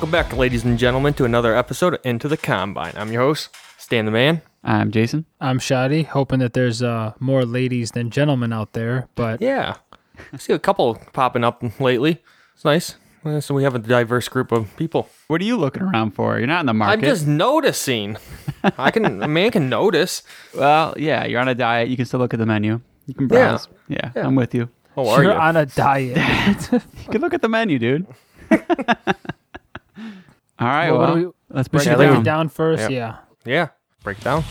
Welcome back, ladies and gentlemen, to another episode of Into the Combine. I'm your host, Stan the Man. I'm Jason. I'm Shadi, hoping that there's uh, more ladies than gentlemen out there. But Yeah, I see a couple popping up lately. It's nice. Uh, So we have a diverse group of people. What are you looking around for? You're not in the market. I'm just noticing. I can, a man can notice. Well, yeah, you're on a diet. You can still look at the menu. You can browse. Yeah, Yeah. I'm with you. Oh, are you're you? on a diet. You can look at the menu, dude. All right, Well, well, what we- let's we break it down. it down first. Yeah. Yeah. yeah, break it down.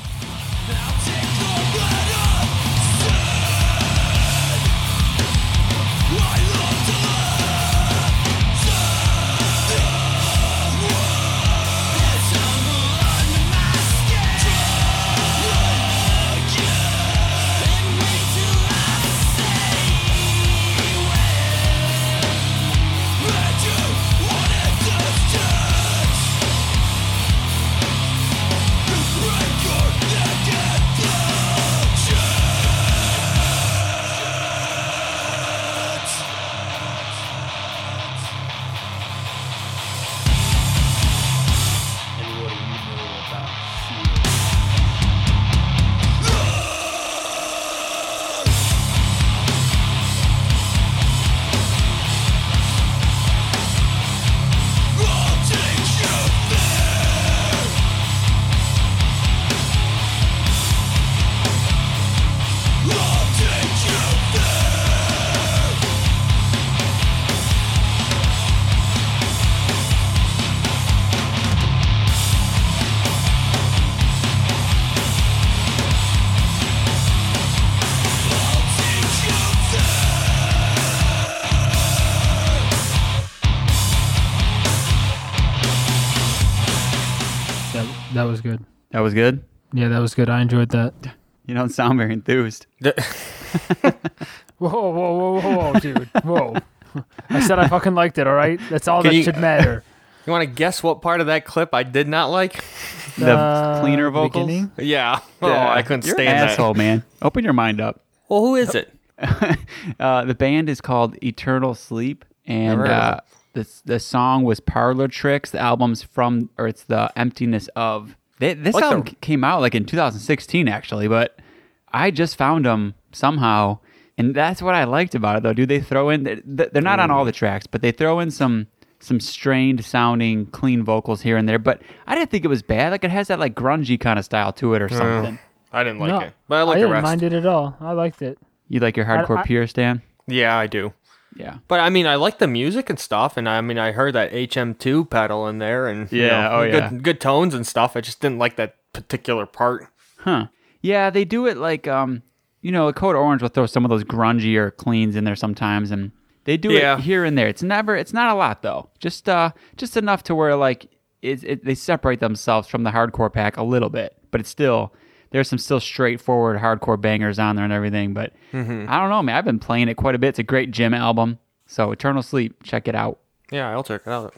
That was good. Yeah, that was good. I enjoyed that. You don't sound very enthused. Whoa, whoa, whoa, whoa, whoa, dude. Whoa. I said I fucking liked it, all right? That's all Can that you- should matter. You want to guess what part of that clip I did not like? The Uh, cleaner vocals. beginning? Yeah. Oh, Yeah. I couldn't You're stand an that. asshole, man. Open your mind up. Well, who is it? uh, the band is called Eternal Sleep, and Never heard of uh, the the song was Parlor Tricks. The album's from, or it's the Emptiness of. They, this Like album c- came out like in 2016, actually, but I just found them somehow, and that's what I liked about it, though. Do they throw in? They're they're not on all the tracks, but they throw in some some strained sounding, clean vocals here and there. But I didn't think it was bad. Like it has that like grungy kind of style to it, or uh, something. I didn't like no, it, but I like the didn't mind it at all. I liked it. You like your hardcore I- pure Stan? Yeah, I do. Yeah. But I mean, I like the music and stuff, and I mean, I heard that HM2 pedal in there, and you Yeah, know, oh, good, yeah. good tones and stuff. I just didn't like that particular part. Huh. Yeah, they do it like um, you know, a Code Orange will throw some of those grungier cleans in there sometimes, and they do Yeah. it here and there. It's never, it's not a lot though. Just uh, just enough to where like it, it they separate themselves from the hardcore pack a little bit, but it's still there's some still straightforward hardcore bangers on there and everything. But Mm-hmm. I don't know, man. I've been playing it quite a bit. It's a great gym album. So Eternal Sleep, check it out. Yeah, I'll check it out.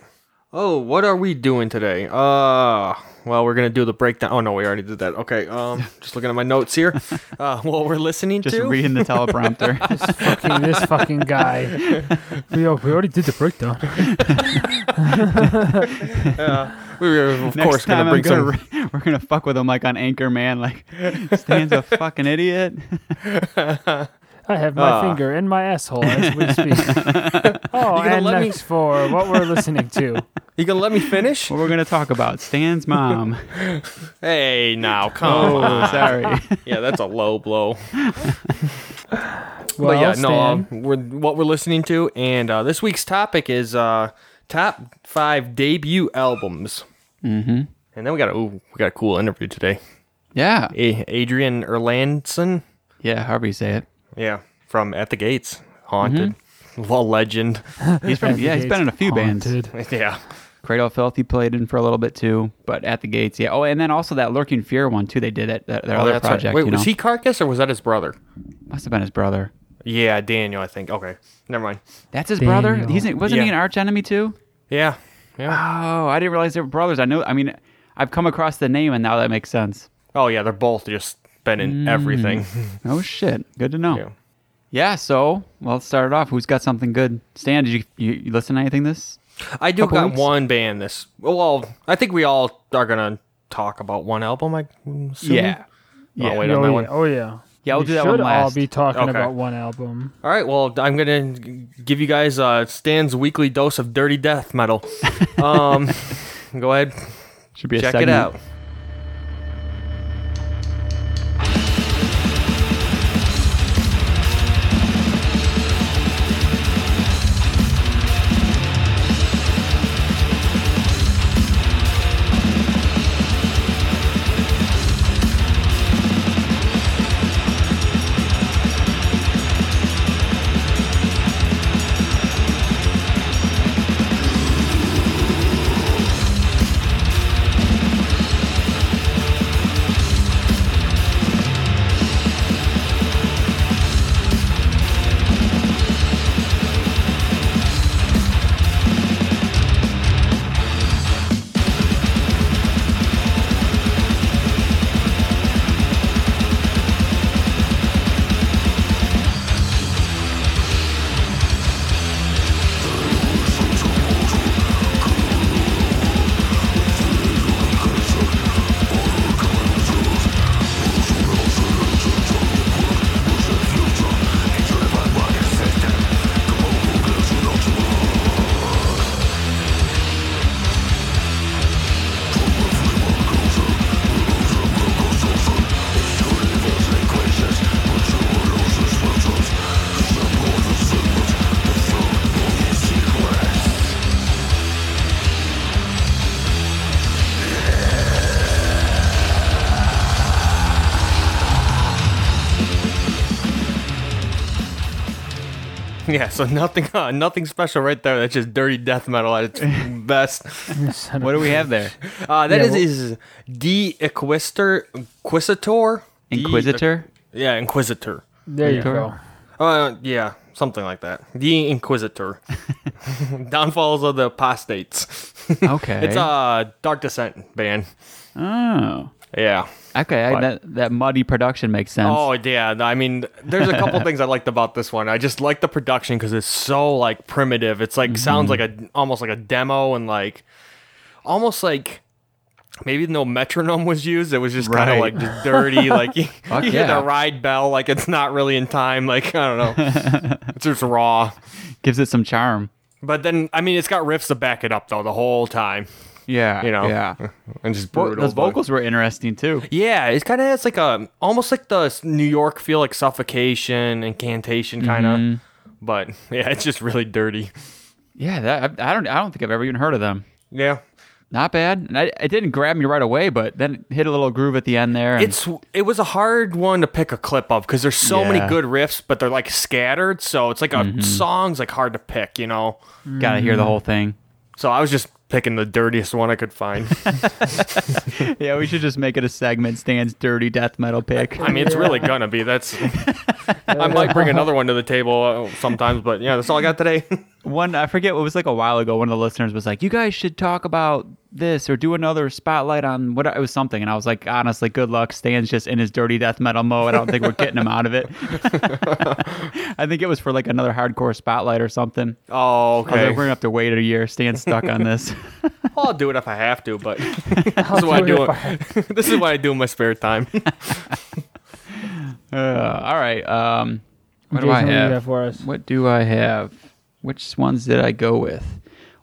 Oh, what are we doing today? Uh, well, we're gonna do the breakdown. Oh no, we already did that. Okay, um, just looking at my notes here. Uh, what we're listening Just to. reading the teleprompter. Fucking this fucking guy. We, we already did the breakdown. we were of Next course time gonna bring I'm some. gonna, we're gonna fuck with him like on Anchor Man, like Stan's a fucking idiot. I have my Ah. finger in my asshole as we speak. oh, gonna and let me- next for what we're listening to. You gonna let me finish? What we're gonna talk about? Stan's mom. Hey, now come Oh, on. sorry. Yeah, that's a low blow. Well, but yeah, no, Stan, um, we're, what we're listening to, and uh, this week's topic is uh, top five debut albums. Mm-hmm. And then we got a ooh, we got a cool interview today. Yeah, A- Adrian Erlandsson, yeah. However you say it. Yeah, from At the Gates, Haunted, mm-hmm. well, legend. He's from. Yeah, he's been in a few bands. Haunted. yeah, Cradle of Filth he played in for a little bit too, but at the gates, yeah. Oh, and then also that Lurking Fear one too. They did it. That, their Oh, other that's right. project. Wait, you was know? he Carcass or was that his brother? Must have been his brother. Yeah, Daniel, I think. Okay, never mind. That's his brother. Daniel. He's wasn't he an arch enemy too? Yeah, yeah. Oh, I didn't realize they were brothers. I know. I mean, I've come across the name, and now that makes sense. Oh yeah, they're both just been in everything. Oh shit! Good to know. Yeah. Yeah. so well, let's start it off. Who's got something good? Stan, did you you, you listen to anything this I do got weeks? one band this. Well, I think we all are gonna talk about one album. I assume? Yeah. Oh, Yeah. wait oh, on that yeah. one. oh yeah. Yeah, we'll we do that should one all last. be talking Okay. about one album. All right. Well, I'm gonna give you guys uh, Stan's weekly dose of dirty death metal. Um, go ahead, Should be a check segment. it out. Yeah. So nothing, uh, nothing special right there. That's just dirty death metal at its best. What do we have there? Uh, that Yeah, is well- is De Inquisitor, Inquisitor, De- Inquisitor? yeah, Inquisitor. There you go. Uh, yeah, something like that. The Inquisitor. Downfalls of the Apostates. Okay. It's a Dark Descent band. Oh. Yeah. Okay, I, But- that that muddy production makes sense. Oh yeah. I mean, there's a couple things I liked about this one. I just like the production because it's so like primitive. It's like sounds mm-hmm. like a almost like a demo and like almost like. Maybe no metronome was used. It was just kind of like just dirty. Like you, Fuck you hear the ride bell, like it's not really in time. Like I don't know, it's just raw. Gives it some charm. But then, I mean, it's got riffs to back it up though the whole time, Yeah. you know. Yeah. and just Vo- brutal. those but- vocals were interesting too. Yeah, it kind of has like a almost like the New York feel, like suffocation, incantation, kind of. Mm-hmm. But yeah, it's just really dirty. Yeah, that I, I don't I don't think I've ever even heard of them. Yeah, Not bad. And I, it didn't grab me right away, but then it hit a little groove at the end there. and- it's it was a hard one to pick a clip of because there's so many good riffs, but they're like scattered, so it's like a Mm-hmm. song's like hard to pick, you know. gotta hear the whole thing. So I was just picking the dirtiest one I could find. Yeah, we should just make it a segment. Stan's dirty death metal pick. I mean, it's really gonna be. That's. I might bring another one to the table uh, sometimes, but yeah, that's all I got today. one I forget what was like a while ago. One of the listeners was like, "You guys should talk about this or do another spotlight on what it was something." And I was like, "Honestly, good luck." Stan's just in his dirty death metal mode. I don't think we're getting him out of it. I think it was for like another hardcore spotlight or something. oh, I was okay. like, we're gonna have to wait a year. Stan's stuck on this. Well, I'll do it if I have to, but this is what I do do. this is what I do in my spare time. Uh, all right. Um, what do Jason, I what do have? for us? What do I have? Which ones did I go with?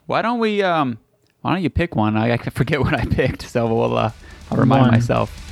Why don't we? Um, why don't you pick one? I, I forget what I picked, so we'll. Uh, I'll remind One. myself.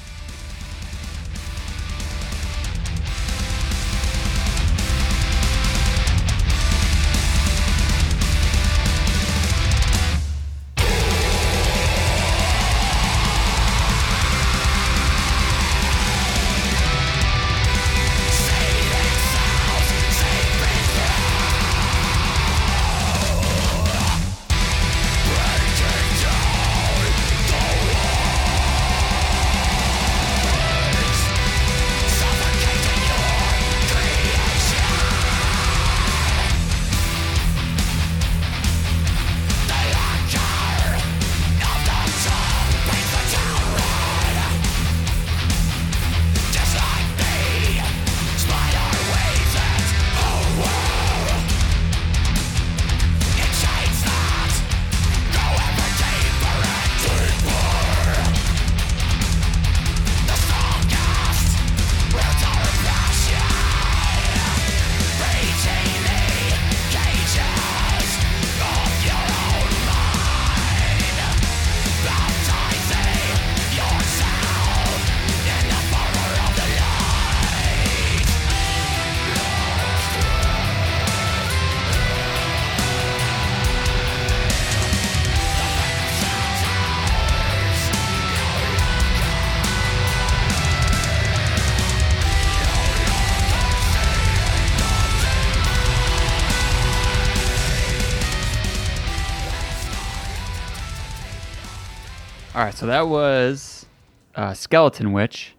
So that was uh, Skeleton Witch.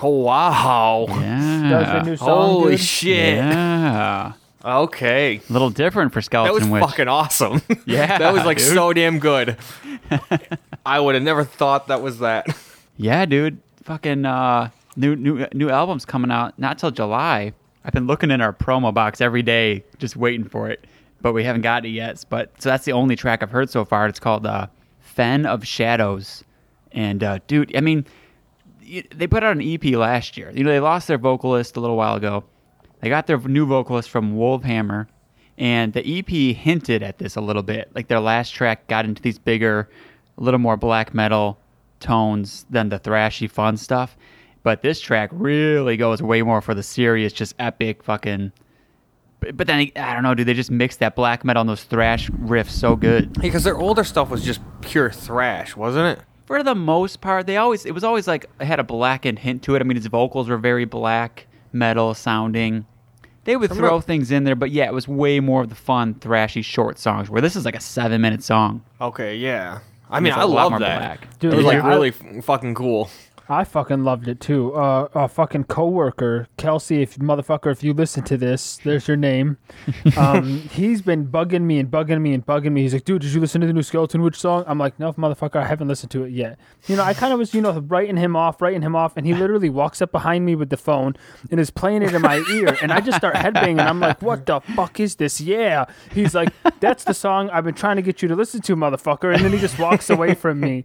Oh wow! Yeah. That was the new song, Holy dude? shit! Yeah. Okay, A little different for Skeleton Witch. that was Witch. fucking awesome. Yeah, that was like dude. so damn good. I would have never thought that was that. Yeah, dude. Fucking uh, new new new album's coming out not till July. I've been looking in our promo box every day, just waiting for it, but we haven't got it yet. But so that's the only track I've heard so far. It's called uh, "Fen of Shadows," and uh, dude, I mean, they put out an EP last year. You know, they lost their vocalist a little while ago. They got their new vocalist from Wolvhammer, and the EP hinted at this a little bit. Like their last track got into these bigger, a little more black metal tones than the thrashy fun stuff. But this track really goes way more for the serious, just epic fucking. But, but then I don't know, dude. They just mix that black metal and those thrash riffs so good. Because their older stuff was just pure thrash, wasn't it? For the most part, they always it was always like it had a blackened hint to it. I mean, his vocals were very black metal sounding. They would Remember- throw things in there, but yeah, it was way more of the fun, thrashy, short songs. Where this is like a seven-minute song. Okay, yeah. I mean, I, I a lot love that. black. Dude, it was like yeah, I- really f- fucking cool. I fucking loved it too. Uh, a fucking coworker, Kelsey, if motherfucker, if you listen to this, there's your name. Um, he's been bugging me and bugging me and bugging me. He's like, dude, did you listen to the new Skeleton Witch song? I'm like, no, motherfucker, I haven't listened to it yet. You know, I kind of was, you know, writing him off, writing him off, and he literally walks up behind me with the phone and is playing it in my ear, and I just start headbanging. I'm like, what the fuck is this? Yeah. He's like, that's the song I've been trying to get you to listen to, motherfucker, and then he just walks away from me.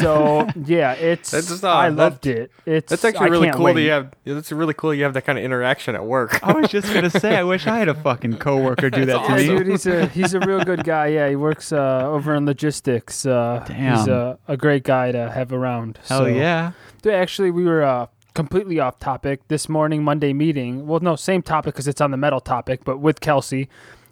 So yeah, it's That's just, I that- loved it. It's That's actually I really cool wait. that you have. That's really cool. You have that kind of interaction at work. I was just gonna say, I wish I had a fucking coworker do that to Yeah, me. dude, he's a he's a real good guy. Yeah, he works uh, over in logistics. Uh, he's a, a great guy to have around. Hell So- yeah! Dude, actually, we were uh, completely off topic this morning. Monday meeting. Well, no, same topic because it's on the metal topic, but with Kelsey.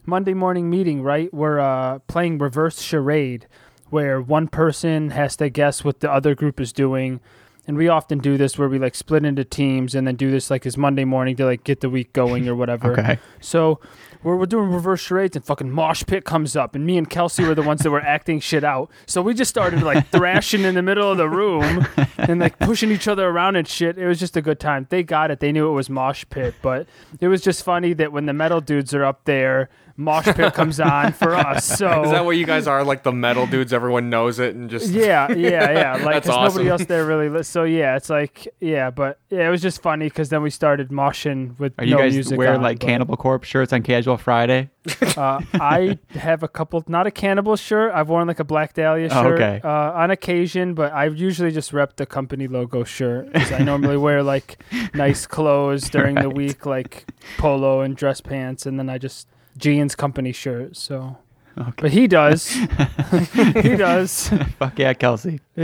Monday morning meeting. Right, we're uh, playing reverse charade, where one person has to guess what the other group is doing. And we often do this where we like split into teams and then do this like as Monday morning to like get the week going or whatever. Okay. So we're, we're doing reverse charades and fucking mosh pit comes up and me and Kelsey were the ones that were acting shit out. So we just started like thrashing in the middle of the room and like pushing each other around and shit. It was just a good time. They got it. They knew it was mosh pit, but it was just funny that when the metal dudes are up there, mosh pit comes on for us. So Is that what you guys are? Like the metal dudes, everyone knows it and just yeah, yeah, yeah. Like, That's 'cause nobody else there really. Li- so yeah, it's like yeah, but yeah, it was just funny because then we started moshing with Are you no guys music wearing on, like but, Cannibal Corpse shirts on Casual Friday? Uh, I have a couple, not a cannibal shirt. I've worn like a Black Dahlia Oh, shirt okay. uh, on occasion, but I usually just rep the company logo shirt. I normally wear like nice clothes during the week, like polo and dress pants, and then I just jeans company shirt. So, Okay. but he does, he does. Fuck yeah, Kelsey.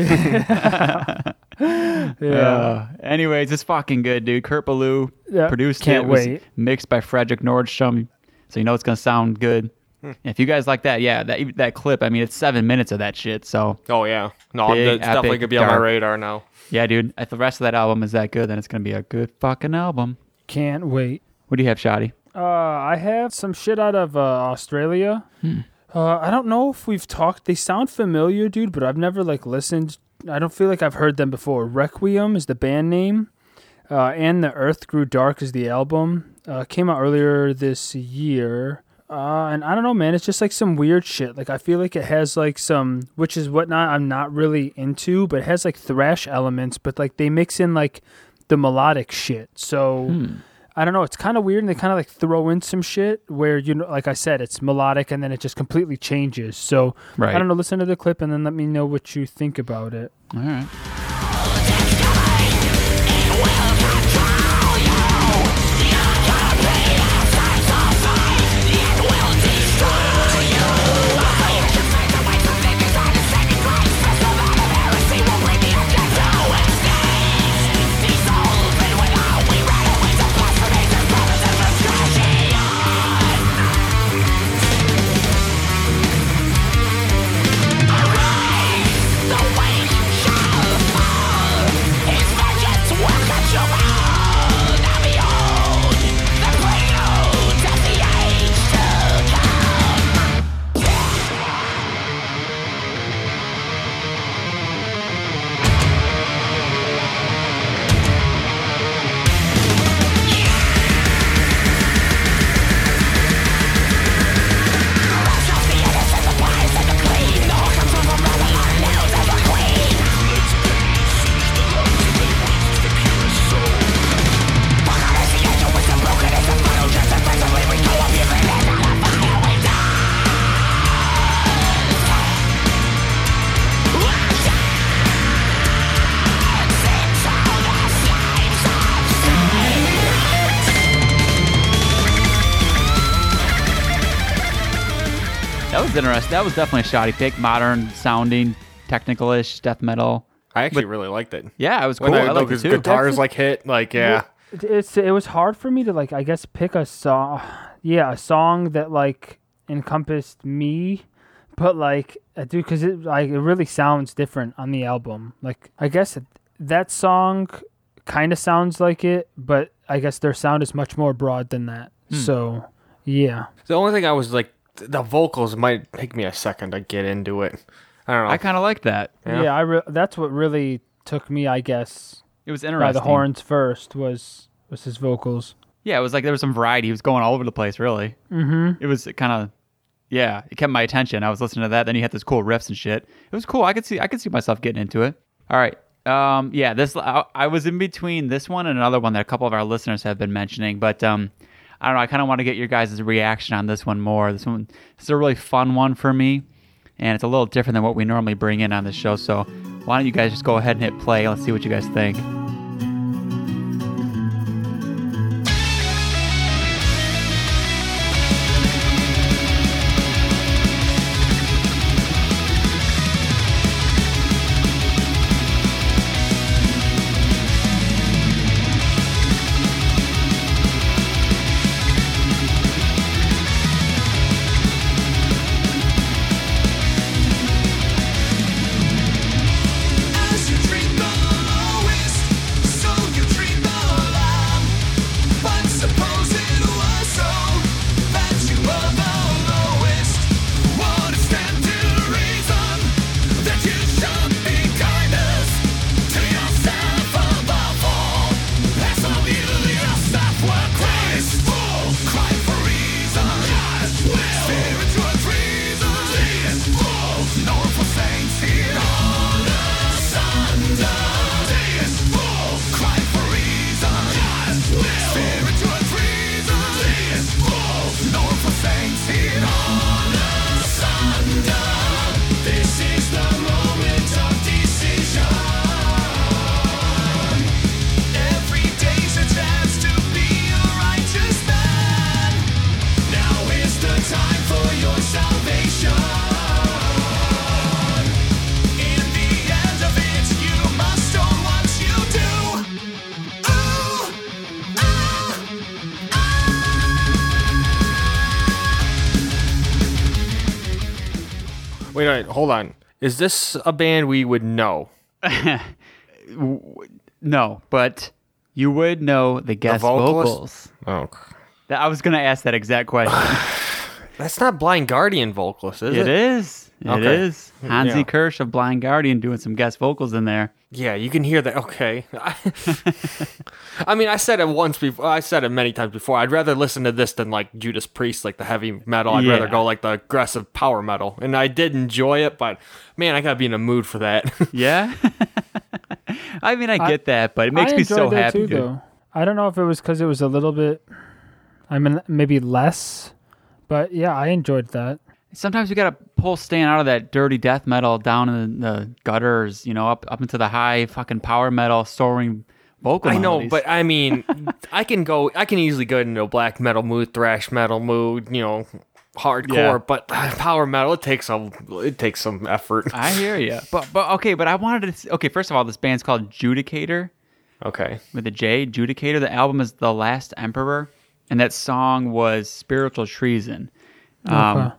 Yeah, Uh, anyways, it's fucking good, dude. Kurt Ballou yeah. produced Can't it. It was wait. Mixed by Fredrik Nordstrom, so you know it's gonna sound good. Hmm. If you guys like that, yeah, that that clip. I mean, it's seven minutes of that shit. So Oh yeah, no, Big, it's definitely gonna be on my radar now. yeah, dude. If the rest of that album is that good, then it's gonna be a good fucking album. Can't wait. What do you have, Shadi? Uh, I have some shit out of uh, Australia. Uh, I don't know if we've talked. They sound familiar, dude, but I've never like listened. I don't feel like I've heard them before. Requiem is the band name, uh, and the Earth Grew Dark is the album. Uh, came out earlier this year. Uh, and I don't know, man. It's just like some weird shit. Like I feel like it has like some, which is whatnot. I'm not really into, but it has like thrash elements. But like they mix in like the melodic shit. So. Hmm. I don't know. It's kind of weird, and they kind of like throw in some shit where you know, like I said, it's melodic, and then it just completely changes. So Right. I don't know. Listen to the clip, and then let me know what you think about it. All right. Interesting. That was definitely a shoddy pick. Modern sounding, technical-ish death metal. I actually really liked it. Yeah, it was cool. When I I, liked those it too. guitars like hit, like yeah. It- It's it was hard for me to like I guess pick a song. Yeah, a song that like encompassed me, but like uh, dude, because it like it really sounds different on the album. Like I guess it- that song kind of sounds like it, but I guess their sound is much more broad than that. So yeah, The only thing I was like, th- the vocals might take me a second to get into it. I don't know. I kind of like that. Yeah. yeah, I re- that's what really took me. I guess It was interesting. by the horns first was was his vocals. Yeah, it was like there was some variety. He was going all over the place, really. Mm-hmm. It was kind of, yeah, it kept my attention. I was listening to that. Then he had this cool riffs and shit. It was cool. I could see, I could see myself getting into it. All right. Um, yeah, this I, I was in between this one and another one that a couple of our listeners have been mentioning, but um, I don't know. I kind of want to get your guys' reaction on this one more. This one, this is a really fun one for me, and it's a little different than what we normally bring in on this show. So why don't you guys just go ahead and hit play? Let's see what you guys think. Is this a band we would know? No, but you would know the guest vocalist? vocals. Oh, I was going to ask that exact question. that's not Blind Guardian vocalist, is it? it is. It Okay. is. Hmm, Hansi Yeah. Kürsch of Blind Guardian doing some guest vocals in there. Yeah, you can hear that. Okay. I mean, I said it once before. I said it many times before. I'd rather listen to this than like Judas Priest, like the heavy metal. I'd rather go like the aggressive power metal. And I did enjoy it, but man, I gotta be in a mood for that. Yeah. I mean, I get that, but it makes I me enjoyed so that happy. too, though. I don't know if it was because it was a little bit. I mean, maybe less, but yeah, I enjoyed that. Sometimes you got to pull Stan out of that dirty death metal down in the gutters, you know, up up into the high fucking power metal soaring vocal. I know, melodies. but I mean, I can go. I can easily go into a black metal mood, thrash metal mood. You know, hardcore. Yeah. But power metal, it takes a it takes some effort. I hear you. But but okay, but I wanted to. Okay, first of all, this band's called Judicator. Okay. with a J, Judicator. The album is The Last Emperor, and that song was Spiritual Treason. Um, Okay.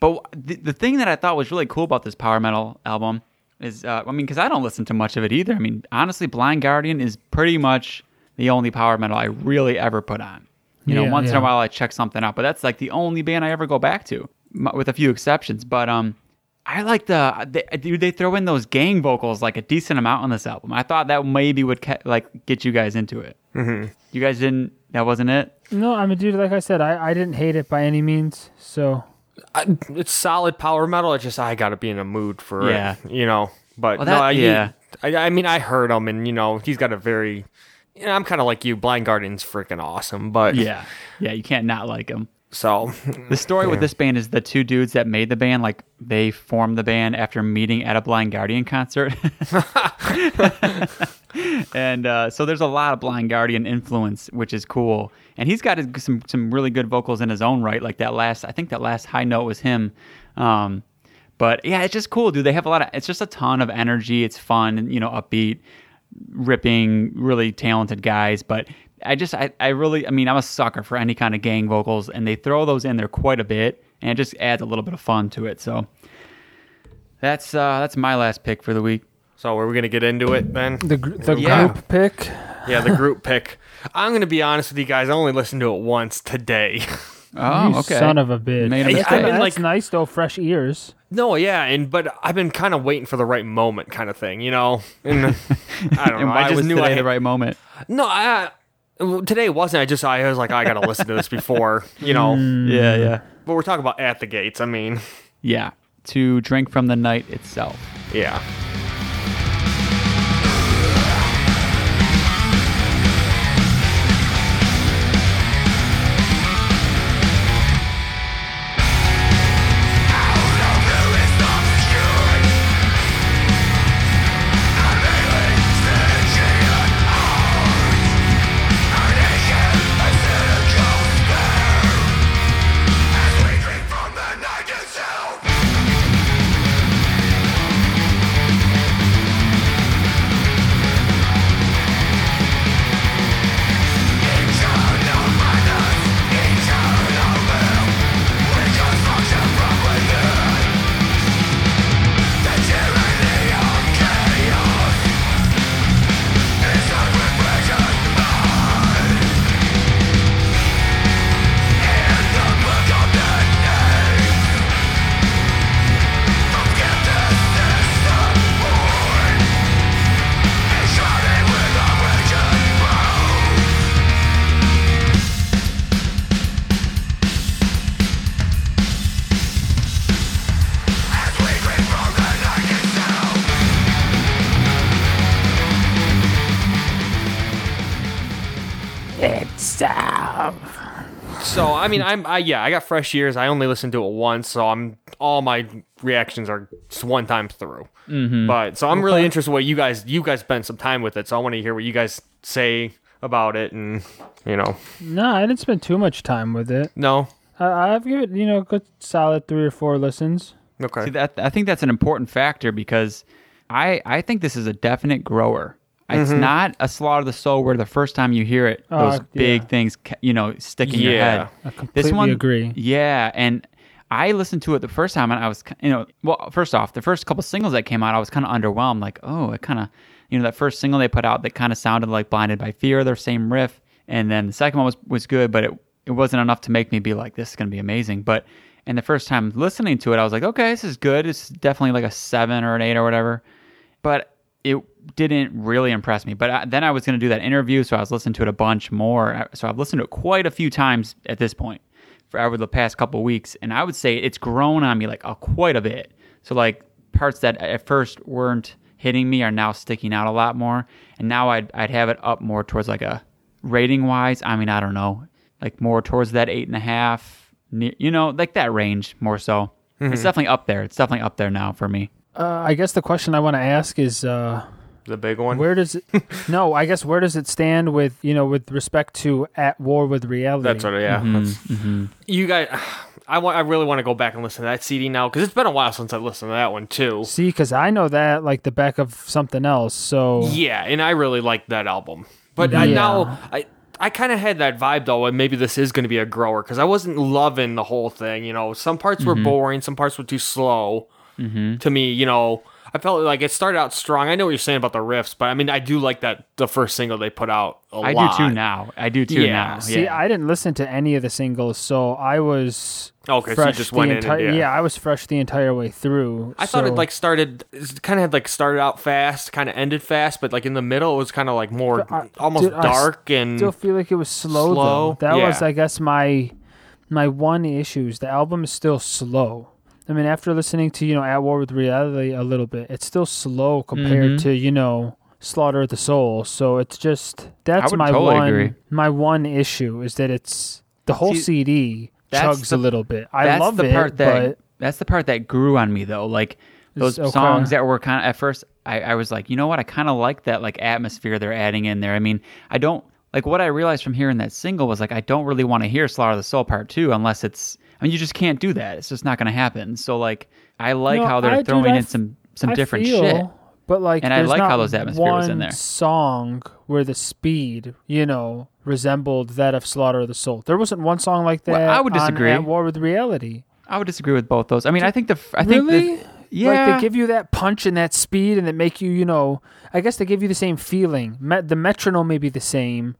But the, the thing that I thought was really cool about this power metal album is, uh, I mean, because I don't listen to much of it either. I mean, honestly, Blind Guardian is pretty much the only power metal I really ever put on. You know, Yeah, once in a while I check something out, but that's like the only band I ever go back to, m- with a few exceptions. But um, I like the they, dude. They throw in those gang vocals like a decent amount on this album. I thought that maybe would ca- like get you guys into it. Mm-hmm. You guys didn't. That wasn't it. No, I mean, dude, like I said, I, I didn't hate it by any means. So I, it's solid power metal. It's just I gotta be in a mood for Yeah. it. You know. But Well, no, I, yeah. I, I mean, I heard him, and you know, he's got a very. You know, I'm kind of like you. Blind Guardian's freaking awesome, but Yeah, yeah. You can't not like him. So The story with this band is the two dudes that made the band, like they formed the band after meeting at a Blind Guardian concert. and uh, so there's a lot of Blind Guardian influence, which is cool. And he's got some some really good vocals in his own right. Like that last, I think that last high note was him. Um, but yeah, it's just cool, dude. They have a lot of. It's just a ton of energy. It's fun, you know, upbeat, ripping, really talented guys. But I just, I, I really, I mean, I'm a sucker for any kind of gang vocals, and they throw those in there quite a bit, and it just adds a little bit of fun to it. So that's uh that's my last pick for the week. So are we gonna get into it then? The gr- the Yeah. group pick. Yeah, the group pick. I'm gonna be honest with you guys. I only listened to it once today. Oh, you okay. son of a bitch. Made a mistake. I've been, that's like- nice though, fresh ears. no, yeah, and but I've been kind of waiting for the right moment, kind of thing, you know. And I don't and know. why I just was knew I had the right moment? No, I today wasn't. I just I was like I gotta listen to this before, you know. Mm. Yeah, yeah, But we're talking about at the gates. I mean, yeah. To drink from the night itself. yeah. I mean, I'm I, yeah, I got fresh ears. I only listened to it once, so I'm all my reactions are just one time through. Mm-hmm. But so I'm really interested what you guys you guys spent some time with it, so I want to hear what you guys say about it, and you know, No, I didn't spend too much time with it. no, I, I've given you know, a good solid three or four listens. okay, See that I think that's an important factor because I I think this is a definite grower. It's Mm-hmm. not a slaughter of the soul where the first time you hear it, Uh, those big yeah. things you know stick in your Yeah. head. I completely this one, agree. Yeah, and I listened to it the first time and I was you know well first off the first couple singles that came out I was kind of underwhelmed like oh it kind of you know that first single they put out that kind of sounded like Blinded by Fear their same riff and then the second one was was good but it it wasn't enough to make me be like this is gonna be amazing but and the first time listening to it I was like okay this is good it's definitely like a seven or an eight or whatever but it didn't really impress me. But I, then I was going to do that interview, so I was listening to it a bunch more. So I've listened to it quite a few times at this point for over the past couple weeks, and I would say it's grown on me like a, quite a bit. So like parts that at first weren't hitting me are now sticking out a lot more, and now I'd I'd have it up more towards like a rating wise. I mean I don't know, like more towards that eight and a half, you know, like that range more so. It's definitely up there. It's definitely up there now for me. Uh, I guess the question I want to ask is, uh, the big one. where does it? no, I guess where does it stand with you know with respect to at war with reality? That's what, yeah. Mm-hmm. That's, mm-hmm. You guys, I want, I really want to go back and listen to that CD now because it's been a while since I listened to that one too. See, because I know that like the back of something else. So Yeah, and I really liked that album. But I Yeah. now I I kind of had that vibe though, and maybe this is going to be a grower because I wasn't loving the whole thing. You know, some parts were mm-hmm. boring, some parts were too slow mm-hmm. to me. You know, I felt like it started out strong. I know what you're saying about the riffs, but I mean, I do like that the first single they put out. A I lot. I do too now. I do too Yeah. now. See, yeah. I didn't listen to any of the singles, so I was Okay, so you fresh just the went in and- entire. yeah. I was fresh the entire way through. I thought it like started, kind of had like started out fast, kind of ended fast, but like in the middle, it was kind of like more I- almost dude, I dark and still feel like it was slow, Slow? though. That was, I guess, my my one issues. The album is still slow. I mean, after listening to you know At War with Reality a little bit, it's still slow compared Mhm. to you know Slaughter of the Soul. So it's just that's my totally one agree. my one issue is that it's the whole See, CD chugs the- a little bit. I that's love the it, part that but that's the part that grew on me though. Like those okay. songs that were kind of at first, I, I was like, you know what? I kind of like that like atmosphere they're adding in there. I mean, I don't like what I realized from hearing that single was like I don't really want to hear Slaughter of the Soul Part Two unless it's. I mean, you just can't do that. It's just not going to happen. So like, I like No, how they're I- throwing I in f- some some I different feel, shit. But like, And I like how those atmosphere was in there. Song where the speed, you know, resembled that of Slaughter of the Soul. There wasn't one song like that. Well, I would disagree. At War with Reality. I would disagree with both those. I mean, I think the I think really? the, yeah, Like they give you that punch and that speed, and they make you, you know, I guess they give you the same feeling. Me- the metronome may be the same,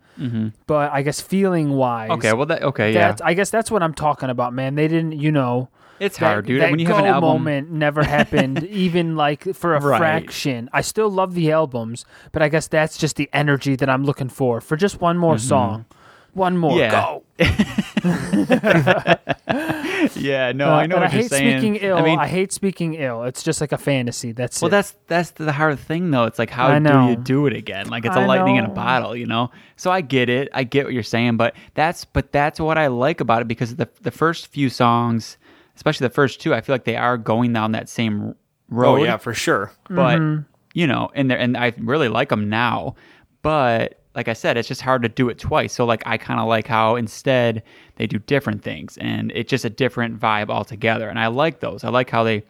but I guess feeling wise, Mm-hmm. okay. Well, that okay, yeah, That's, I guess that's what I'm talking about, man. They didn't, you know, it's that, hard, dude. That when you go have an album, moment never happened, even like for a Right. fraction. I still love the albums, but I guess that's just the energy that I'm looking for for just one more song. One more, Mm-hmm. Yeah. go. yeah, no, Uh, I know what I you're hate saying. speaking ill. I I, hate speaking ill. It's just like a fantasy. That's well, it. that's that's the hard thing, though. It's like, how do you do it again? Like it's a I lightning in a bottle, you know. So I get it. I get what you're saying, but that's but that's what I like about it because the the first few songs, especially the first two, I feel like they are going down that same road. Oh yeah, for sure. but Mm-hmm. you know, and they and I really like them now. But like I said, it's just hard to do it twice. So like I kind of like how instead they do different things, and it's just a different vibe altogether. And I like those. I like how they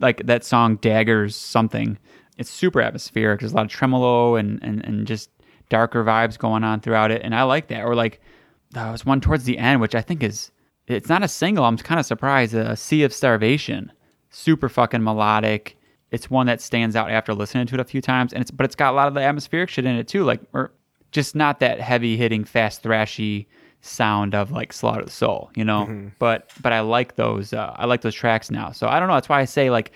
like that song "Daggers" something. It's super atmospheric. There's a lot of tremolo and and and just darker vibes going on throughout it, and I like that. Or like uh, there was one towards the end, which I think is it's not a single. I'm kind of surprised. A Sea of Starvation, super fucking melodic. It's one that stands out after listening to it a few times, and it's but it's got a lot of the atmospheric shit in it too, like or just not that heavy hitting, fast thrashy sound of like Slaughter the Soul, you know. But but I like those. Uh, I like those tracks now. So I don't know. That's why I say like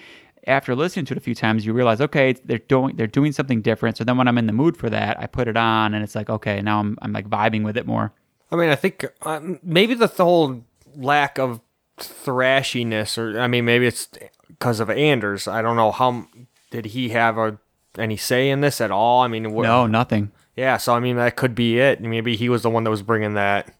after listening to it a few times, you realize okay, they're doing they're doing something different. So then when I'm in the mood for that, I put it on, and it's like okay, now I'm I'm like vibing with it more. I mean, I think uh, maybe the whole lack of thrashiness, or I mean, maybe it's because of Anders. I don't know how did he have a any say in this at all. I mean, No, nothing. Yeah. So I mean, that could be it. Maybe he was the one that was bringing that.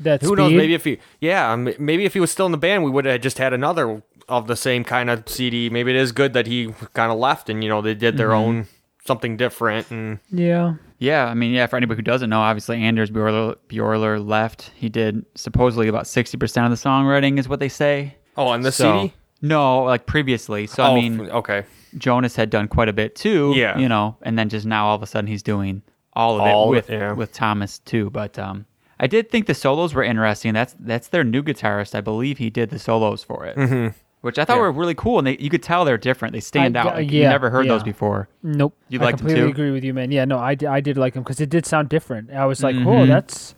that Who knows? Maybe if he, yeah, maybe if he was still in the band, we would have just had another of the same kind of CD. Maybe it is good that he kind of left, and you know they did their mm-hmm. own something different. And Yeah. Yeah, I mean, yeah. For anybody who doesn't know, obviously Anders Bjorler, Bjorler left. He did supposedly about sixty percent of the songwriting, is what they say. oh, on the So- CD. No, like previously. So oh, I mean, okay. Jonas had done quite a bit too. Yeah. you know, and then just now all of a sudden he's doing all of All it with it, yeah. with Tomas too. But um, I did think the solos were interesting. That's that's their new guitarist. I believe he did the solos for it, mm-hmm. which I thought Yeah. were really cool. And they you could tell they're different. They stand I- out. Like, yeah, you never heard those before. Nope. You I liked 'em completely too? agree with you, man. Yeah, no, I, di- I did like him because it did sound different. I was like, Mm-hmm. oh, that's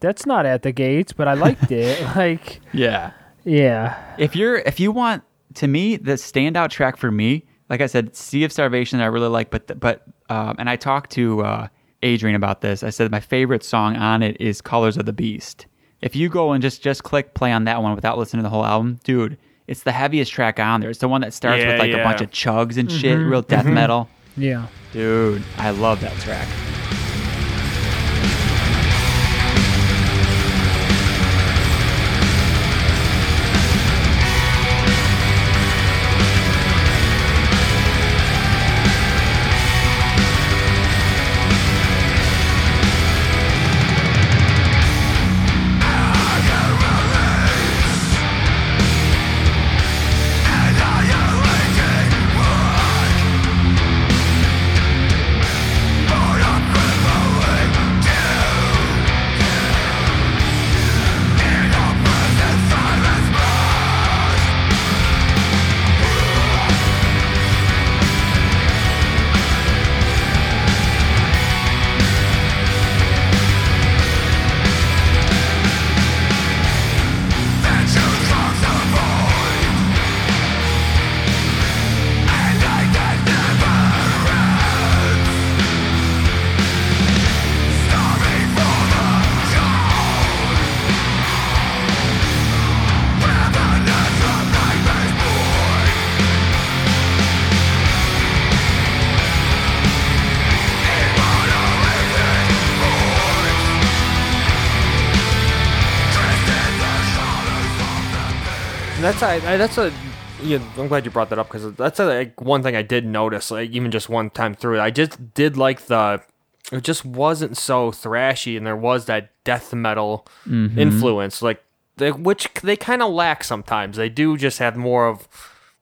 that's not at the gates, but I liked it. like, Yeah. yeah, If you're if you want to me the standout track for me, like I said, Sea of Starvation I really like, but but um, and I talked to uh, Adrian about this. I said my favorite song on it is Colors of the Beast. If you go and just just click play on that one without listening to the whole album, dude, it's the heaviest track on there. It's the one that starts Yeah, with like a bunch of chugs and shit, Mm-hmm. real death metal. yeah. Dude, I love that track. That's I, I that's a yeah, I'm glad you brought that up because that's a, like one thing I did notice like even just one time through it. I just did like the it just wasn't so thrashy, and there was that death metal mm-hmm. influence, like the, which they kind of lack sometimes. They do just have more of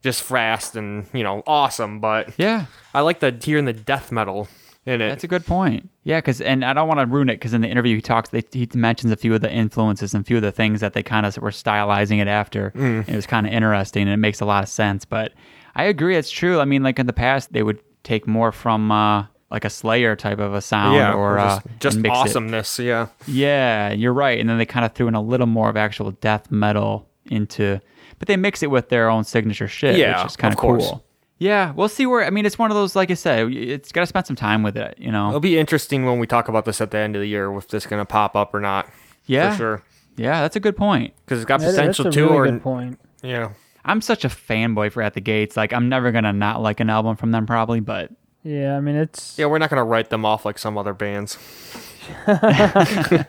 just fast and you know awesome, but Yeah, I like the hearing the death metal in it. That's a good point. Yeah, because and I don't want to ruin it because in the interview he talks, they, he mentions a few of the influences and a few of the things that they kind of were stylizing it after. And it was kind of interesting and it makes a lot of sense. But I agree, it's true. I mean, like in the past, they would take more from uh, like a Slayer type of a sound yeah, or uh, just, just and mix it. awesomeness. Yeah, Yeah, you're right. And then they kind of threw in a little more of actual death metal into, but they mix it with their own signature shit, Yeah, which is kind of of course. cool. Yeah, we'll see where. I mean, it's one of those, like I said, it's got to spend some time with it, you know. it'll be interesting when we talk about this at the end of the year if this going to pop up or not. Yeah. for sure. Yeah, that's a good point. Because it's got That- potential that's a too. really or good point. yeah, I'm such a fanboy for At the Gates. Like, I'm never gonna not like an album from them, probably. But Yeah, I mean it's yeah, we're not going to write them off like some other bands. yeah,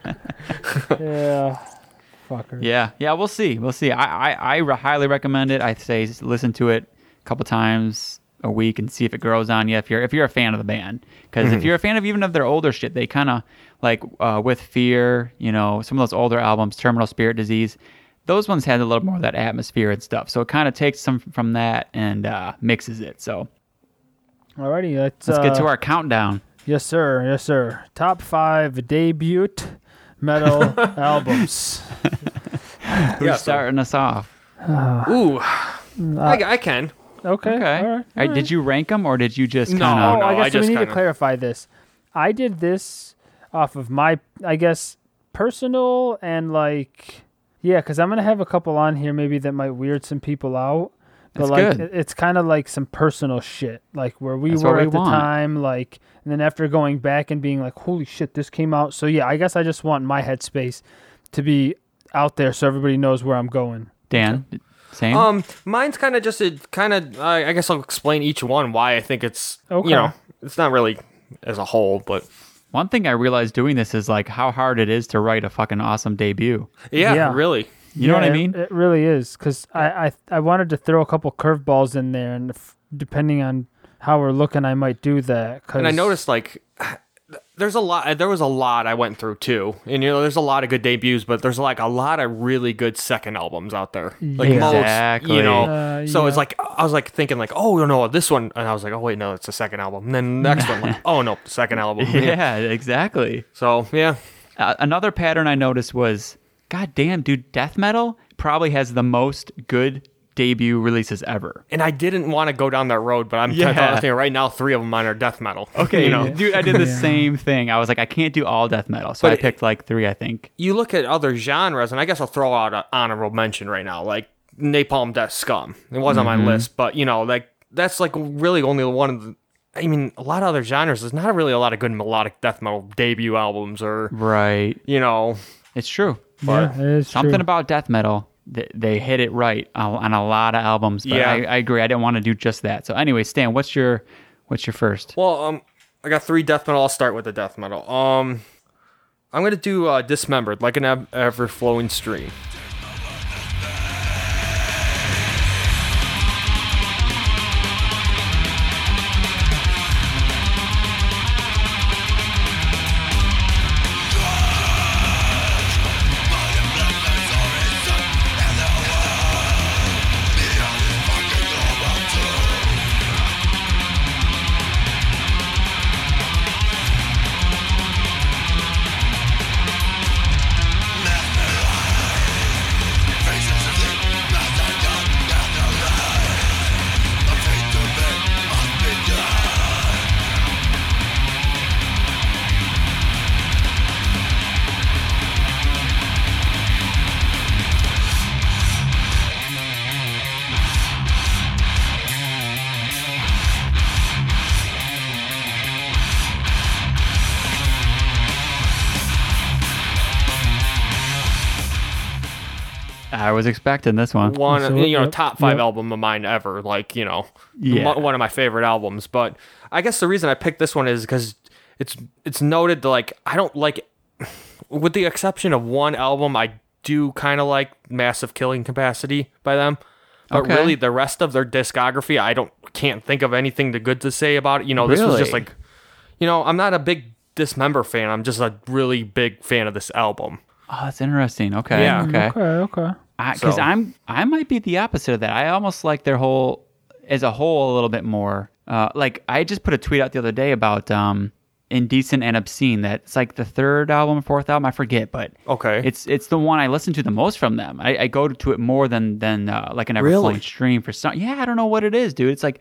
fucker. yeah, yeah, we'll see. We'll see. I, I, I highly recommend it. I say listen to it a couple times a week and see if it grows on you. If you're if you're a fan of the band, because if you're a fan of even of their older shit, they kind of like uh, with Fear, you know, some of those older albums, Terminal Spirit Disease. Those ones had a little more of that atmosphere and stuff. So it kind of takes some from that and uh, mixes it. So Alrighty, let's let's get to uh, our countdown. Yes, sir. Yes, sir. Top five debut metal albums. Who's yeah, so- starting us off? Ooh, I, I can. Okay. Okay. All right. Uh, did you rank them or did you just No, kind Oh, of? no, I I guess just we need kinda- to clarify this. I did this off of my, I guess, personal and like, yeah, because I'm gonna have a couple on here maybe that might weird some people out. But That's like, good. it- it's kind of like some personal shit, like where we That's were we at the want. time, like, and then after going back and being like, holy shit, this came out. So yeah, I guess I just want my headspace to be out there so everybody knows where I'm going. Dan, same. Um, mine's kind of just a kind of. I I guess I'll explain each one why I think it's. Okay. You know, it's not really as a whole, but One thing I realized doing this is like how hard it is to write a fucking awesome debut. yeah, Yeah. really. You know what I it- mean? It, really is because I, I I wanted to throw a couple curveballs in there, and if, depending on how we're looking, I might do that. Cause, And I noticed like there's a lot. There was a lot I went through too, and you know, there's a lot of good debuts, but there's like a lot of really good second albums out there. Like Yeah. most, Exactly. you know. Uh, so it's like I was like thinking like, oh no, this one, and I was like, oh wait, no, it's the second album. And then the next one, like, oh no, second album. Yeah, exactly. So yeah, Uh, another pattern I noticed was, God damn, dude, death metal probably has the most good debut releases ever. and I didn't want to go down that road, but I'm Yeah. yeah. right now. Three of them mine are death metal. Okay, you know. dude, I did the Yeah. same thing. I was like, I can't do all death metal, so But I picked like three, I think. you look at other genres, and I guess I'll throw out an honorable mention right now, like Napalm Death Scum. It was on my mm-hmm. list, but you know, like that's like really only one of the. I mean, a lot of other genres. There's not really a lot of good melodic death metal debut albums, or Right, you know, it's true. yeah, it is Something true. about death metal, they, they hit it right on, on a lot of albums. But Yeah. I, I agree. I didn't want to do just that. So anyway, Stan, what's your what's your first? Well, um, I got three death metal. I'll start with the death metal. Um, I'm gonna do uh, dismembered, like an ever flowing stream. Was expecting this one. one So, you know yep, top five yep. album of mine ever like you know Yeah. one of my favorite albums but i guess the reason i picked this one is because it's it's noted that like i don't like with the exception of one album i do kind of like massive killing capacity by them but Okay. really the rest of their discography i don't can't think of anything to good to say about it you know this was just like you know i'm not a big Dismember fan. I'm just a really big fan of this album. Oh, that's interesting. Okay. Yeah. Okay. Okay, okay. Because So- I'm I might be the opposite of that. I almost like their whole as a whole a little bit more. Uh, like I just put a tweet out the other day about um, indecent and obscene. That it's like the third album, fourth album, I forget, but Okay. it's it's the one I listen to the most from them. I, I go to it more than than uh, like an ever flowing Really? stream for some. Yeah, I don't know what it is, dude. It's like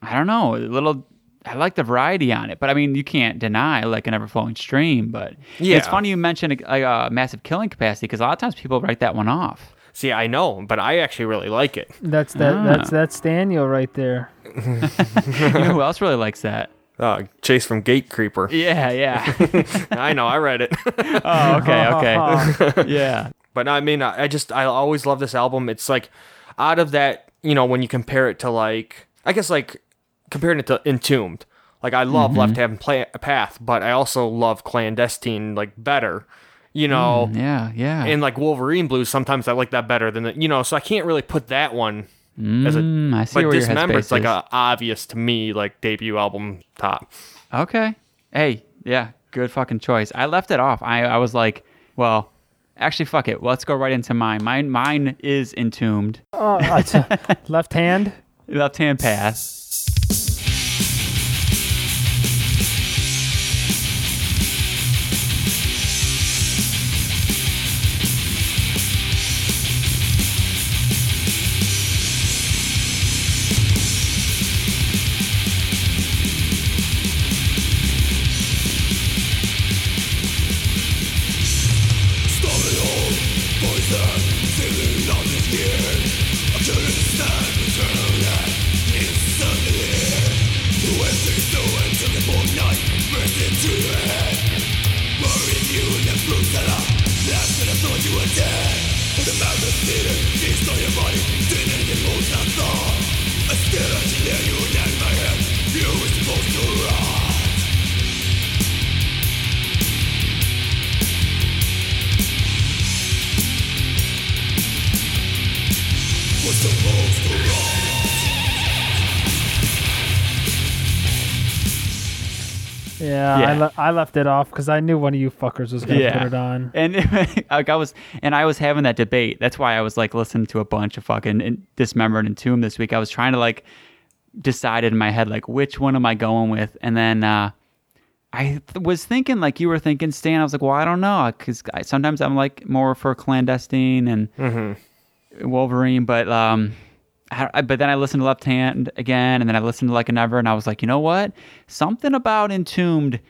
I don't know, a little. I like the variety on it, but I mean, you can't deny like an ever flowing stream. But Yeah. it's funny you mentioned a, a, massive killing capacity because a lot of times people write that one off. See, I know, but I actually really like it. That's that. Ah. That's that's Daniel right there. you know who else really likes that? Uh, Chase from Gatecreeper. Yeah, yeah. I know, I read it. oh, okay, okay. yeah. but I mean, I I just I always love this album. It's like out of that, you know, when you compare it to like I guess like comparing it to Entombed. Like I love Left Hand Pla- Path, but I also love Clandestine like better. You know, Yeah, yeah. and like Wolverine Blues. Sometimes I like that better than the, you know. So I can't really put that one as a. Mm, I see But where your Dismember, it's headspace like is. a obvious to me like debut album top. Okay. Hey, yeah, good fucking choice. I left it off. I, I was like, well, actually, fuck it. Let's go right into mine. Mine, mine is entombed. Oh, that's- left hand. Left Hand Path. Le- I left it off because I knew one of you fuckers was gonna Yeah. put it on. And like I was, and I was having that debate. That's why I was like listening to a bunch of fucking in- dismembered and tomb this week. I was trying to like decide in my head like which one am I going with, and then uh, I th- was thinking like you were thinking, Stan. I was like, well, I don't know, because sometimes I'm like more for clandestine and Wolverine, but um. I, I- but then I listened to Left Hand again, and then I listened to Like an Ever, and I was like, you know what? Something about Entombed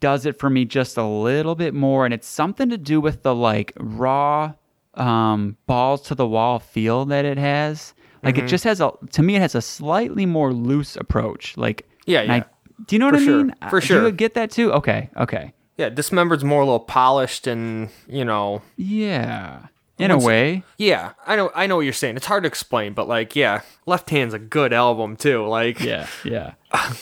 does it for me just a little bit more, and it's something to do with the like raw, um, balls to the wall feel that it has. Like Mm-hmm. it just has a to me, it has a slightly more loose approach. Like Yeah, and I- yeah. do you know what For I sure. mean? For sure. Do you get that too? Okay, okay, Yeah, Dismembered's more a little polished and you know. yeah, in a way. Yeah, I know. I know what you're saying. It's hard to explain, but like, yeah, Left Hand's a good album too. Like, Yeah, yeah.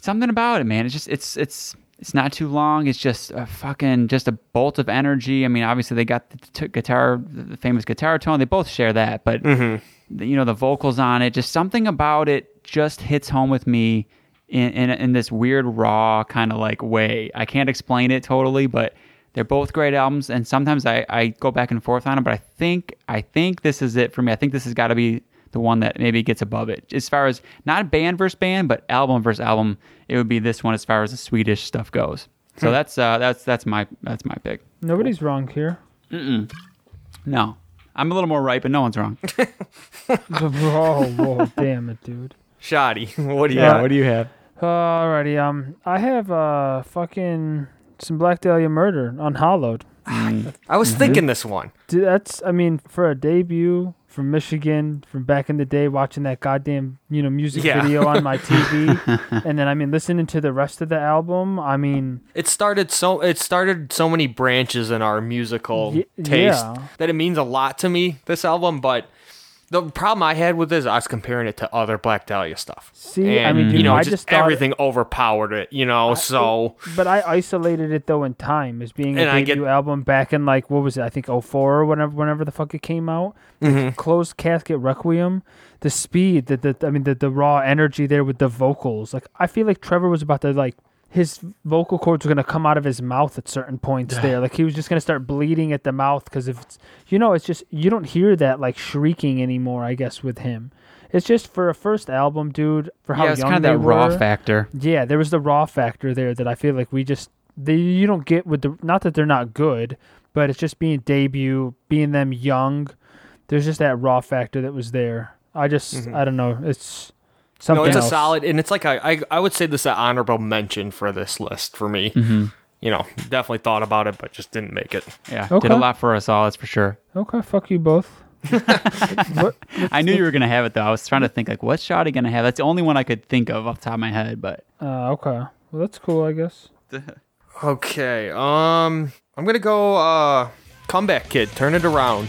Something about it, man. It's just it's it's it's not too long. It's just a fucking just a bolt of energy. I mean, obviously they got the t- guitar, the famous guitar tone. They both share that, but mm-hmm. the, you know the vocals on it, just something about it just hits home with me in in, in this weird raw kind of like way. I can't explain it totally, but they're both great albums, and sometimes I, I go back and forth on them. But I think I think this is it for me. I think this has got to be the one that maybe gets above it. As far as not band versus band, but album versus album, it would be this one as far as the Swedish stuff goes. So that's uh, that's that's my that's my pick. Nobody's wrong here. Mm-mm. No, I'm a little more right, but no one's wrong. whoa, whoa, damn it, dude. Shadi. what do you? Yeah, got? what do you have? Alrighty, um, I have uh fucking some Black Dahlia Murder Unhallowed. I was thinking this one. Dude, that's I mean for a debut from Michigan from back in the day, watching that goddamn you know music Yeah. video on my TV, and then I mean listening to the rest of the album. I mean, It started so it started so many branches in our musical Ye- taste yeah. that it means a lot to me. This album, but the problem I had with this, I was comparing it to other Black Dahlia stuff. See, I and, mean, you know, I just, just everything overpowered it. You know, so but I isolated it though in time as being a I debut get- album back in like what was it? I think 04 or whenever whenever the fuck it came out. Mm-hmm. Closed Casket Requiem, the speed, the, the I mean the, the raw energy there with the vocals. Like I feel like Trevor was about to like his vocal cords were gonna come out of his mouth at certain points there. Like he was just gonna start bleeding at the mouth because if it's, you know, it's just you don't hear that like shrieking anymore. I guess with him, it's just for a first album, dude. For how yeah, it's young kind of that raw factor. Yeah, there was the raw factor there that I feel like we just they you don't get with the not that they're not good, but it's just being debut, being them young. There's just that raw factor that was there. I just mm-hmm. I don't know. It's something no, it's a solid, and it's like I, I, I would say this is an honorable mention for this list for me. Mm-hmm. You know, definitely thought about it, but just didn't make it. Yeah, Okay. did a lot for us all. That's for sure. Okay, fuck you both. what, I knew you were gonna have it though. I was trying to think like, what's Shadi gonna have? That's the only one I could think of off the top of my head. But uh, okay. Well, that's cool, I guess. Okay, um, I'm gonna go. uh Comeback Kid, turn it around.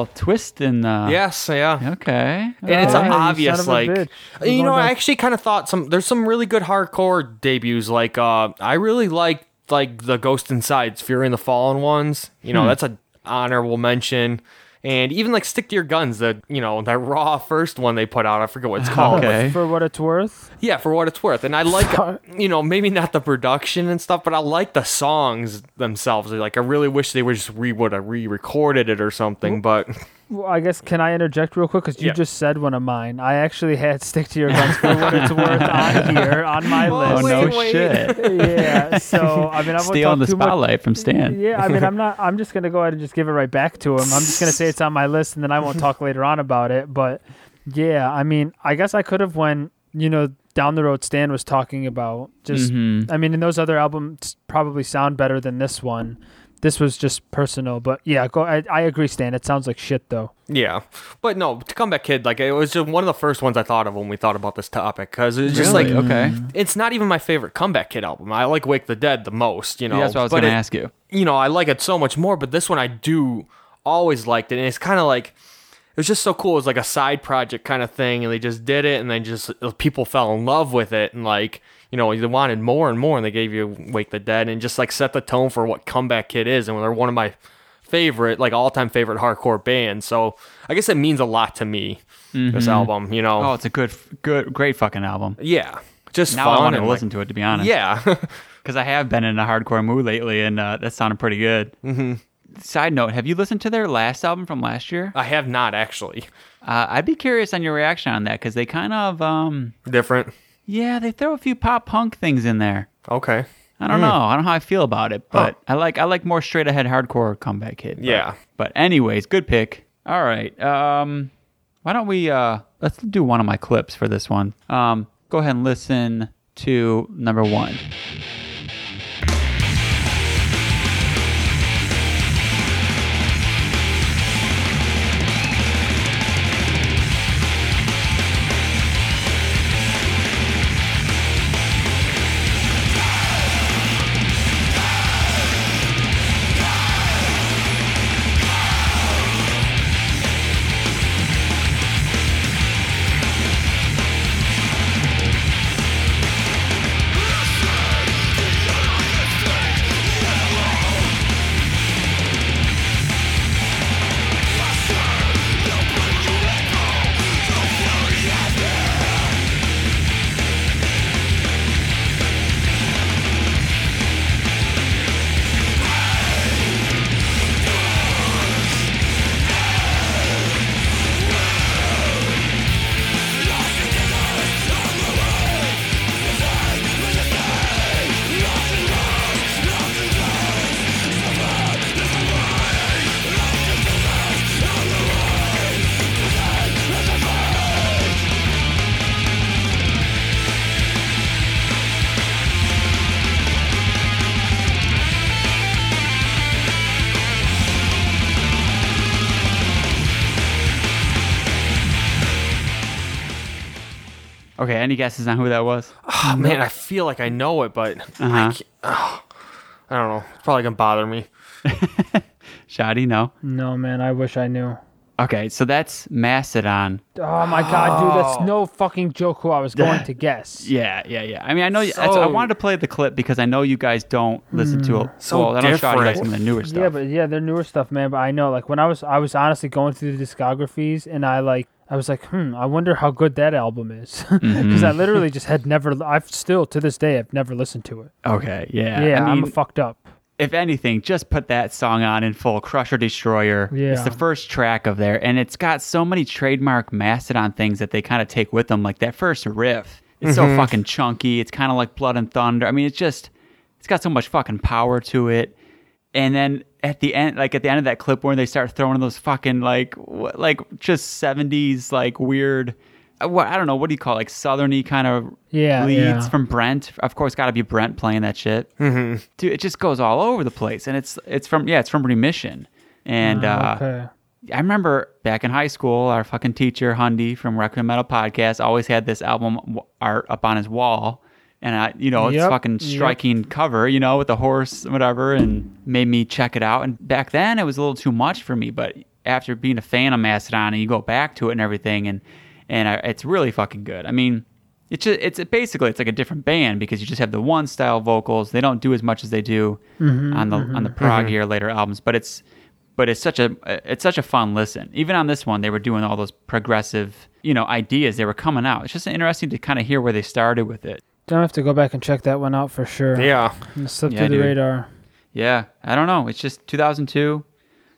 Little twist in the Yes, yeah. Okay. And it's obvious, son of a like bitch. You know, going I actually kind of thought some. There's some really good hardcore debuts. Like, uh, I really like like the Ghost Inside's Fury and the Fallen ones. You Hmm. know, that's a honorable mention. And even like Stick to Your Guns, the you know that raw first one they put out. I forget what it's called. Okay. For what it's worth. Yeah, for what it's worth. And I like, you know, maybe not the production and stuff, but I like the songs themselves. Like, I really wish they would just re would have re-recorded it or something. But Well, I guess can I interject real quick because you Yeah. just said one of mine. I actually had "Stick to Your Guns" for what it's worth on here on my Oh list. no Wait, wait. shit! yeah. So I mean, I won't Stealing talk the too much. spotlight from Stan. Yeah, I mean, I'm not. I'm just gonna go ahead and just give it right back to him. I'm just gonna say it's on my list, and then I won't talk later on about it. But yeah, I mean, I guess I could have when you know down the road Stan was talking about just. Mhm. I mean, and those other albums probably sound better than this one. This was just personal, but yeah, go. I, I agree, Stan. It sounds like shit though. yeah, but no, to Comeback Kid, like it was just one of the first ones I thought of when we thought about this topic because it's just Really? like okay. it's not even my favorite Comeback Kid album. I like Wake the Dead the most, you know. Yeah, that's what I was but gonna it- ask you. you know, I like it so much more, but this one I do always liked it. And it's kind of like, it was just so cool. It was like a side project kind of thing. And they just did it. And then just uh, people fell in love with it. And like, you know, they wanted more and more. And they gave you Wake the Dead and just like set the tone for what Comeback Kid is. And they're one of my favorite, like all time favorite hardcore bands. So I guess it means a lot to me, this album, you know? Oh, it's a good, good, great fucking album. yeah. Just Now fun. I want to like- listen to it to be honest. Yeah. because I have been in a hardcore mood lately, and uh, that sounded pretty good. Mm-hmm. Side note: Have you listened to their last album from last year? I have not actually. Uh, I'd be curious on your reaction on that because they kind of, um, Different. Yeah, they throw a few pop punk things in there. Okay. I don't know. Hmm. I don't know how I feel about it, but I like I like more straight ahead hardcore comeback kid. But, Yeah. But anyways, good pick. All right. Um why don't we uh let's do one of my clips for this one. Um go ahead and listen to number 1. Okay, any guesses on who that was? Oh, man, I feel like I know it, but I, Uh-huh. can't, oh, I don't know. It's probably gonna bother me. Shadi, no. No, man, I wish I knew. Okay, so that's Mastodon. Oh my god, dude, that's no fucking joke who I was going to guess. Yeah, yeah, yeah. I mean, I know. that's, I So- wanted to play the clip because I know you guys don't listen to it. So well, I know Shadi likes different. some of the newer stuff. Yeah, but yeah, they're newer stuff, man. But I know, like, when I was, I was honestly going through the discographies, and I like, I was like, hmm, I wonder how good that album is, because Mm-hmm. I literally just had never, I've still to this day, I've never listened to it. okay, yeah. Yeah, I mean, I'm fucked up. if anything, just put that song on in full. Crusher Destroyer. Yeah. It's the first track of there, and it's got so many trademark Mastodon things that they kind of take with them. Like that first riff, it's so fucking chunky. It's kind of like Blood and Thunder. I mean, it's just, it's got so much fucking power to it. And then at the end, like at the end of that clip, where they start throwing those fucking like, wh- like just seventies like weird. uh, What I don't know, what do you call it? like southerny kind of Yeah, leads yeah. from Brent? Of course, got to be Brent playing that shit dude, it just goes all over the place, and it's it's from yeah, it's from Remission, and uh, okay. I remember back in high school, our fucking teacher Hundy from Requiem Metal Podcast always had this album art up on his wall, and I, you know, it's Yep, fucking yep. striking cover, you know, with the horse, and whatever, and made me check it out. And back then, it was a little too much for me, but after being a fan of Mastodon, and you go back to it and everything, and and I, it's really fucking good. I mean. It's just, it's basically it's like a different band because you just have the one style vocals. They don't do as much as they do mm-hmm, on the mm-hmm, on the prog mm-hmm. year later albums, but it's but it's such a it's such a fun listen. Even on this one, they were doing all those progressive you know ideas they were coming out. It's just interesting to kind of hear where they started with it. Don't have to go back and check that one out for sure. Yeah. Slip Yeah, through the dude. radar. Yeah, I don't know. It's just 2002.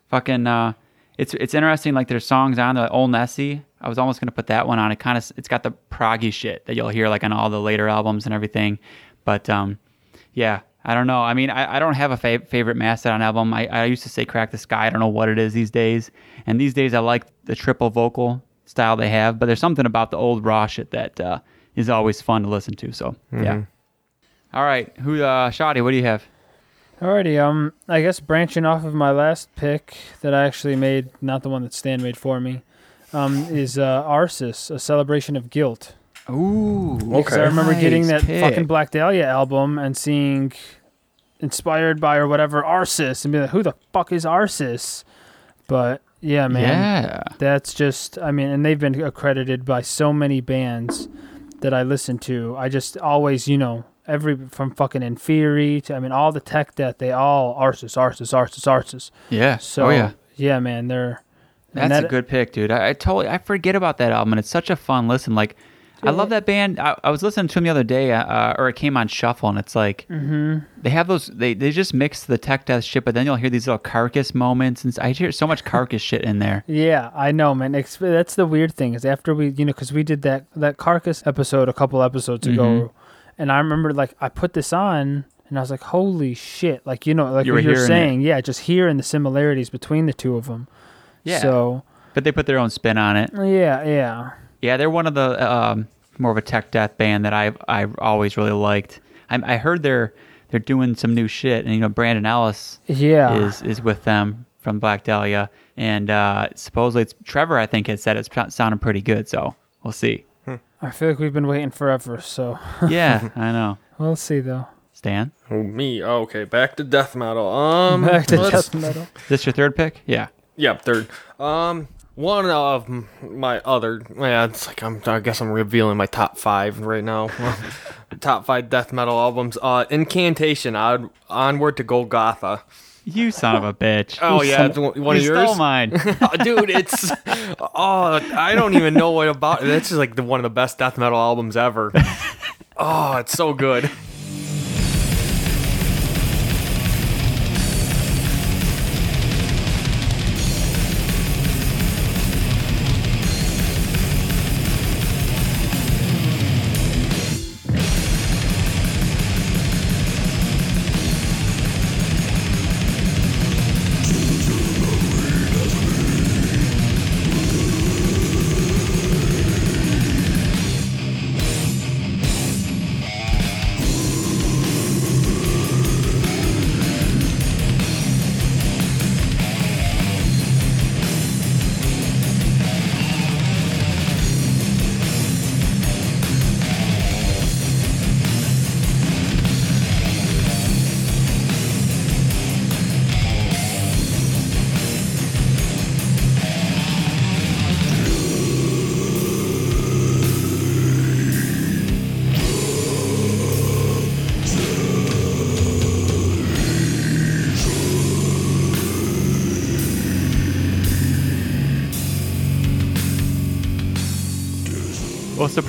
Fucking, uh, it's it's interesting. Like there's songs on the old Nessie. I was almost gonna put that one on. It kind of it's got the proggy shit that you'll hear like on all the later albums and everything. But um, yeah, I don't know. I mean, I, I don't have a fav- favorite Mastodon album. I, I used to say Crack the Skye. I don't know what it is these days. And these days I like the triple vocal style they have. But there's something about the old raw shit that uh, is always fun to listen to. So yeah. All right, who uh, Shadi? What do you have? Alrighty, um, I guess branching off of my last pick that I actually made, not the one that Stan made for me, um, is uh, Arsis, a celebration of guilt. Ooh, Because I remember getting that Nice fucking. Black Dahlia album and seeing inspired by or whatever Arsis and be like, who the fuck is Arsis? But yeah, man, Yeah. that's just, I mean, and they've been accredited by so many bands that I listen to. I just always, you know, every from fucking Inferi to, I mean, all the tech death, they all Arsis, Arsis, Arsis, Arsis. Yeah. Oh, so oh yeah. yeah, man, they're That's that- a good pick, dude. I, I totally I forget about that album, and it's such a fun listen. Like, I love that band. I, I was listening to them the other day, uh, or it came on shuffle, and it's like Mm-hmm. they have those. They they just mix the tech death shit, but then you'll hear these little carcass moments, and I hear so much carcass shit in there. Yeah, I know, man. Ex- That's the weird thing is after we, you know, because we did that that carcass episode a couple episodes ago, Mm-hmm. and I remember like I put this on and I was like, holy shit! Like you know, like You what were you're saying, yeah, just hearing the similarities between the two of them. Yeah. So But they put their own spin on it. yeah, yeah. Yeah, they're one of the um, more of a tech death band that I I always really liked. I, I heard they're they're doing some new shit, and you know Brandon Ellis Yeah. is is with them from Black Dahlia, and uh, supposedly it's Trevor. I think had said it's sounding pretty good, so we'll see. I feel like we've been waiting forever, so Yeah, I know. we'll see though. Stan, Oh, me. Oh, okay, back to death metal. Um, Back to death metal. is this your third pick? Yeah. Yeah, third. Um, one of my other. Yeah, it's like I'm. I guess I'm revealing my top five right now. top five death metal albums. Uh, Incantation. On, onward to Golgotha. You son of a bitch. Oh yeah, it's one one you of yours. stole mine. Oh, dude, it's oh, I don't even know what about it. That's just like the one of the best death metal albums ever. Oh, it's so good.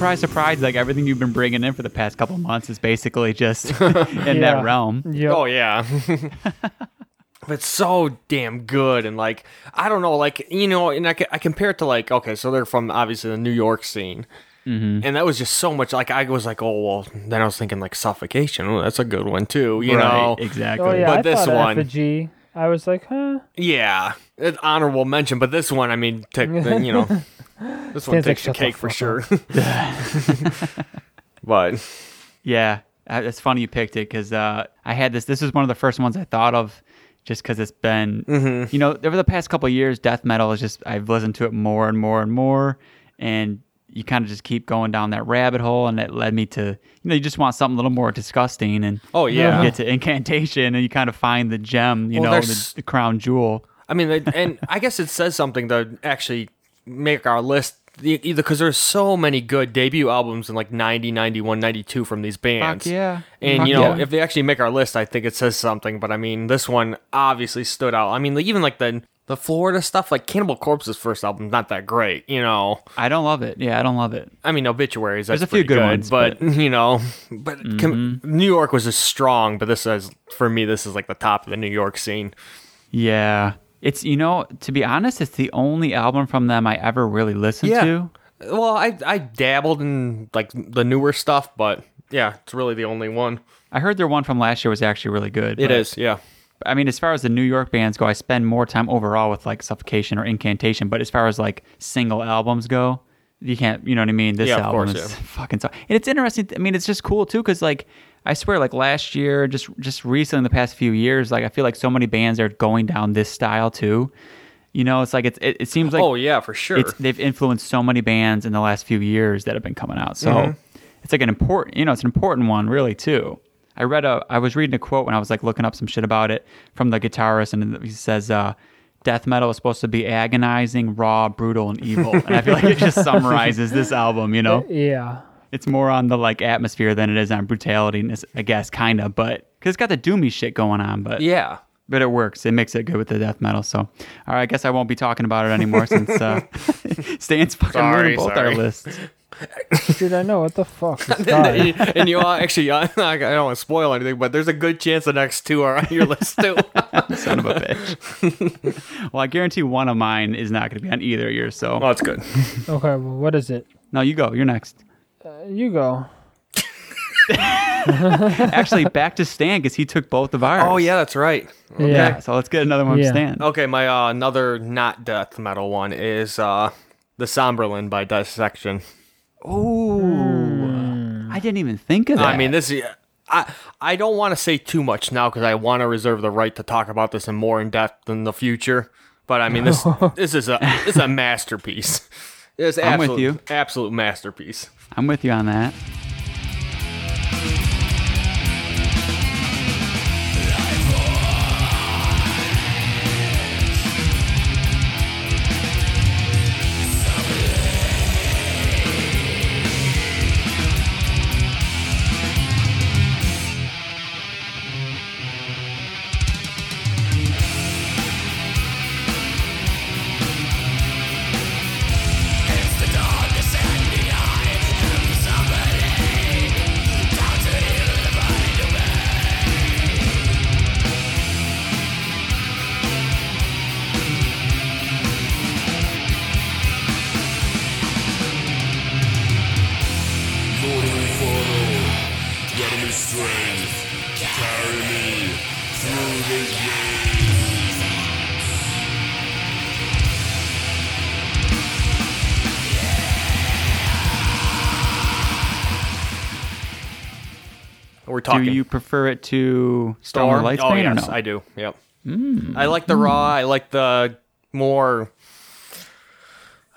Surprise, surprise! Like everything you've been bringing in for the past couple months is basically just in Yeah. that realm. Yep. Oh yeah. But so damn good, and like I don't know, like you know, and I, ca- I compare it to like okay, so they're from obviously the New York scene, Mm-hmm. and that was just so much. Like I was like, oh well, then I was thinking like suffocation. Oh, that's a good one too, you know. exactly. Oh yeah, But I this one- effigy. I was like, huh. Yeah, it's honorable mention, but this one, I mean, take you know, this one Stan's takes the the cake for fuck sure. but Yeah, uh, it's funny you picked it because uh, I had this. This was one of the first ones I thought of, just because it's been, Mm-hmm. you know, over the past couple of years, death metal is just I've listened to it more and more and more, and you kind of just keep going down that rabbit hole, and it led me to, you know, you just want something a little more disgusting, and oh yeah, you get to incantation, and you kind of find the gem, you Well, know, the, the crown jewel. I mean, and I guess it says something to actually make our list. Either because there's so many good debut albums in like 90, 91, 92 from these bands. yeah. And, Fuck you know, yeah. if they actually make our list, I think it says something. But I mean, this one obviously stood out. I mean, like, even like the the Florida stuff, like Cannibal Corpse's first album, not that great, you know. I don't love it. Yeah, I don't love it. I mean, obituaries. There's a few pretty good ones, but, but- you know, but com- mm-hmm. New York was just strong. But this is for me, this is like the top of the New York scene. Yeah. It's you know, to be honest, it's the only album from them I ever really listened Yeah. to. Well, I I dabbled in like the newer stuff, but yeah, it's really the only one. I heard their one from last year was actually really good. It is, yeah. I mean, as far as the New York bands go, I spend more time overall with like Suffocation or Incantation. But as far as like single albums go, you can't, you know what I mean? This Yeah, album course, is yeah. fucking so. And it's interesting. I mean, it's just cool too, because like I swear, like last year, just just recently in the past few years, like I feel like so many bands are going down this style too. You know, it's like it's, it, it seems like oh yeah, for sure. it's they've influenced so many bands in the last few years that have been coming out. So Mm-hmm. it's like an important, you know, it's an important one really too. I read a, I was reading a quote when I was like looking up some shit about it from the guitarist, and he says, uh, "Death metal is supposed to be agonizing, raw, brutal, and evil." and I feel like it just summarizes this album. You know, Yeah. it's more on the like atmosphere than it is on brutality, I guess, kind of, but because it's got the doomy shit going on, but yeah. but it works. It makes it good with the death metal. So, all right, I guess I won't be talking about it anymore since uh, Stan's fucking Sorry, ruined both sorry. our lists. Dude, I know what the fuck. This guy. and you all actually, I, I don't want to spoil anything, but there's a good chance the next two are on your list too. Son of a bitch. well, I guarantee one of mine is not going to be on either of yours. So, well, that's good. okay, well, what is it? no, you go. You're next. You go. Actually, back to Stan because he took both of ours. Oh yeah, that's right. Yeah. Yeah. So let's get another one Yeah. Stan. Okay, my uh, another not death metal one is uh, the Somberlain by Dissection. Ooh. I didn't even think of that. I mean, this is. I I don't want to say too much now because I want to reserve the right to talk about this in more in depth in the future. But I mean, this this is a this is a masterpiece. It's I'm with absolute, you. Absolute masterpiece. I'm with you on that. Talking. Do you prefer it to of Lights oh yes, no? I do. Yep. I like the raw. I like the more.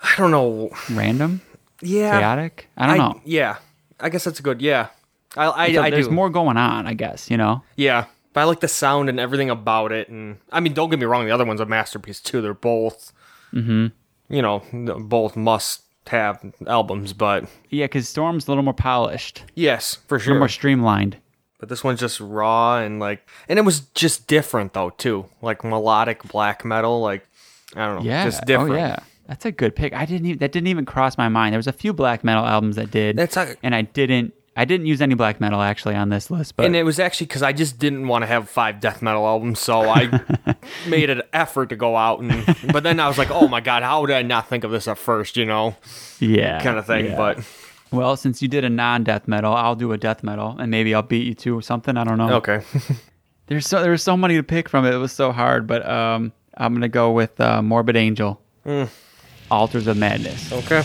I don't know. Random? Yeah. Chaotic? I don't know. Yeah. I guess that's a good. Yeah. I I, So I there's do. more going on, I guess, you know? Yeah. But I like the sound and everything about it. And I mean, don't get me wrong. The other one's a masterpiece too. They're both. Mm-hmm. You know, both must have albums. But Yeah, because Storm's a little more polished, yes, for a little sure. more streamlined. But this one's just raw and like, and it was just different though too. Like melodic black metal. Like I don't know. Yeah. Just oh, different. Oh, yeah. That's a good pick. I didn't even that didn't even cross my mind. There was a few black metal albums that did. That's like- and I didn't I didn't use any black metal actually on this list, but and it was actually because I just didn't want to have five death metal albums, so I made an effort to go out and. But then I was like, oh my god, how did I not think of this at first? You know, yeah, kind of thing. yeah. But well, since you did a non-death metal, I'll do a death metal, and maybe I'll beat you to or something. I don't know. okay, There's so there's so many to pick from. It was so hard, but um, I'm gonna go with uh, Morbid Angel, Altars of Madness. okay.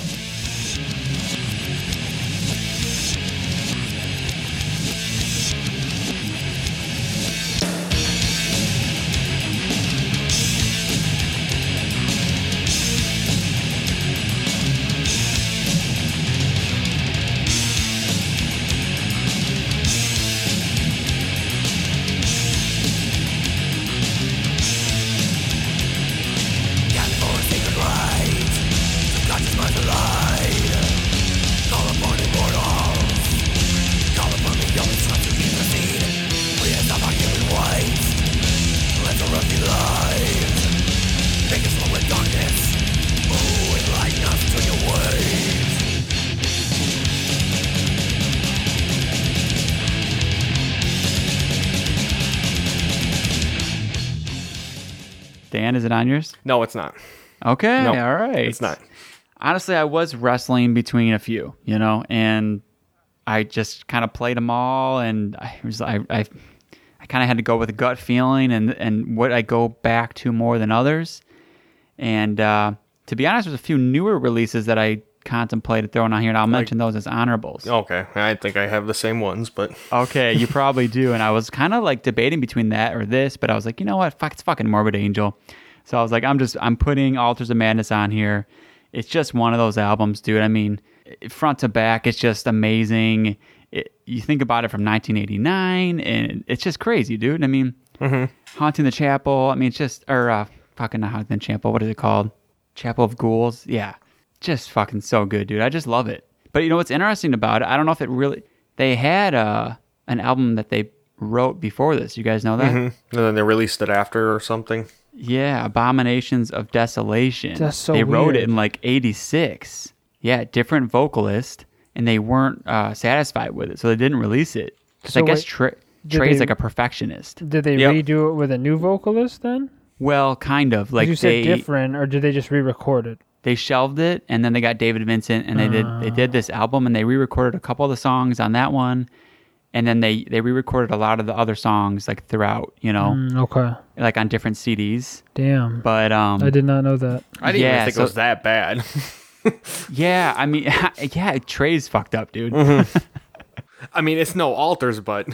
Is it on yours? No, it's not. Okay, No, all right. It's not. honestly, I was wrestling between a few, you know, and I just kind of played them all, and I was I I, I kind of had to go with a gut feeling and and what I go back to more than others, and uh, to be honest, there's a few newer releases that I contemplated throwing on here, and I'll mention those as honorables. Okay, I think I have the same ones, but Okay, you probably do. And I was kind of like debating between that or this, but I was like, you know what? Fuck, it's fucking Morbid Angel. So I was like, I'm just, I'm putting Altars of Madness on here. It's just one of those albums, dude. I mean, front to back, it's just amazing. It, you think about it from 1989, and it's just crazy, dude. I mean, Haunting the Chapel. I mean, it's just, or uh, fucking not Haunting the Chapel. What is it called? Chapel of Ghouls. Yeah, just fucking so good, dude. I just love it. But you know what's interesting about it? I don't know if it really. They had uh, an album that they wrote before this. You guys know that? and then they released it after or something. Yeah, Abominations of Desolation. That's so They wrote it in like '86. Yeah, different vocalist, and they weren't uh, satisfied with it, so they didn't release it. Because I guess Trey, Trey's like a perfectionist. Did they Yep. redo it with a new vocalist then? Well, kind of like you said they different, or did they just re-record it? they shelved it, and then they got David Vincent, and they did they did this album, and they re-recorded a couple of the songs on that one, and then they they re-recorded a lot of the other songs like throughout, you know, Mm, okay, like on different CDs. damn. But um, I did not know that. I didn't Yeah, even think so- it was that bad. yeah, I mean, yeah, Trey's fucked up, dude. I mean, it's no altars, but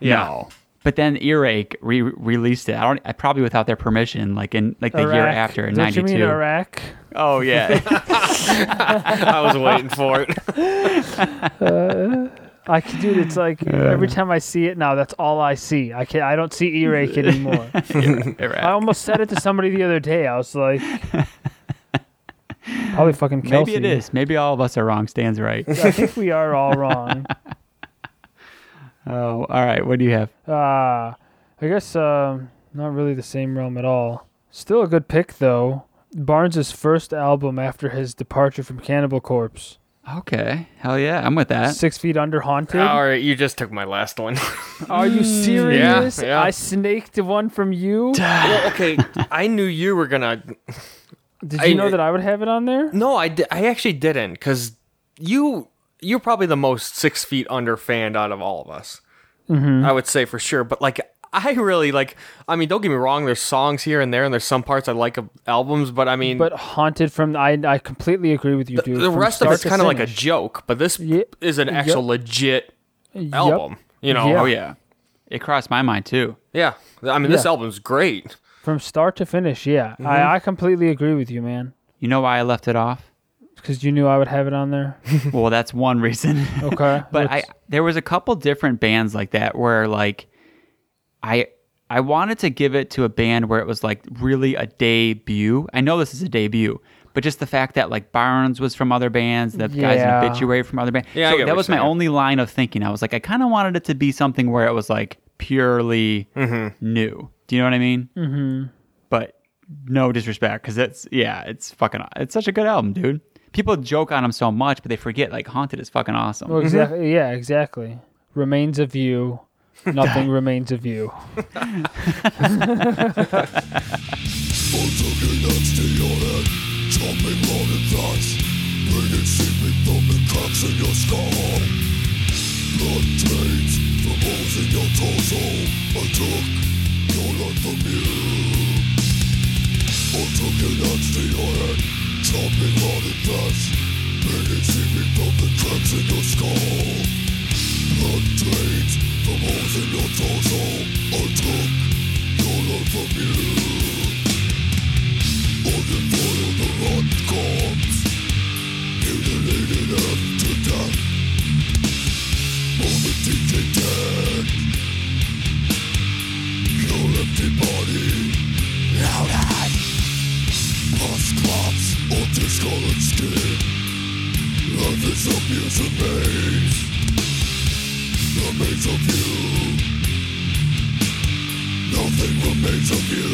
yeah. No. But then Earache re- released it. I don't. I probably without their permission, like in like the year after in Don't you mean '92. Iraq? Oh yeah, I was waiting for it. I can, dude. It's like every time I see it now, that's all I see. I can I don't see earache anymore. I Iraq. almost said it to somebody the other day. I was like, probably fucking Kelsey. Maybe it is. Maybe all of us are wrong. Stan's right. I think we are all wrong. Oh, all right. What do you have? Uh, I guess um, not really the same realm at all. Still a good pick though. Barnes' first album after his departure from Cannibal Corpse. Okay, hell yeah, I'm with that. Six Feet Under Haunted. All right, you just took my last one. Are you serious? yeah. I snaked one from you. well, okay, I knew you were gonna. Did I- you know that I would have it on there? No, I, di- I actually didn't, because you you're probably the most six feet under fan out of all of us. Mm-hmm. I would say for sure, but like. I really like. I mean, don't get me wrong. There's songs here and there, and there's some parts I like of albums. But I mean, But Haunted from I I completely agree with you, the, dude. the From rest of it's kind of like a joke. But this Ye- is an actual legit Yep. album. You know? Yeah. Oh yeah, it crossed my mind too. Yeah. I mean, this Yeah. album's great. From start to finish, yeah. Mm-hmm. I, I completely agree with you, man. You know why I left it off? Because you knew I would have it on there. well, that's one reason. Okay. but I there was a couple different bands like that where like I I wanted to give it to a band where it was like really a debut. I know this is a debut, but just the fact that like Barnes was from other bands, the guys Yeah. in Obituary from other bands. Yeah, so that was my only line of thinking. I was like, I kind of wanted it to be something where it was like purely Mm-hmm. new. Do you know what I mean? Mm-hmm. But no disrespect, because it's yeah, it's fucking it's such a good album, dude. People joke on him so much, but they forget like Haunted is fucking awesome. Well, exactly. Yeah, exactly. Remains of you. Nothing remains of you. Chopping morning thoughts Bringing seeping from the cracks in your skull Blood drains from holes in your torso I took your life from you I to from the on the the rot corpse Mutilated after death On the DJ dead Your empty body at Pus clots or discolored skin Life is a maze The maze of you Nothing remains of you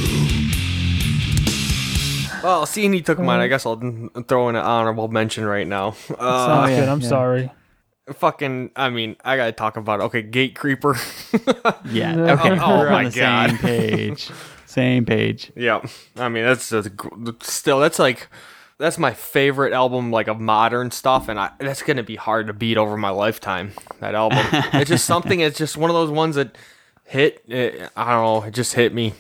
Well, seeing he took mine, I guess I'll throw in an honorable mention right now. It's Uh, not yeah, good. I'm yeah. sorry. fucking, I mean, I gotta talk about it. Okay, Gatecreeper. yeah, No. okay, Oh we're my on the God. same page. Same page. yeah, I mean that's, that's still that's like that's my favorite album like of modern stuff, and I, that's gonna be hard to beat over my lifetime. That album, it's just something. It's just one of those ones that hit. It, I don't know. It just hit me.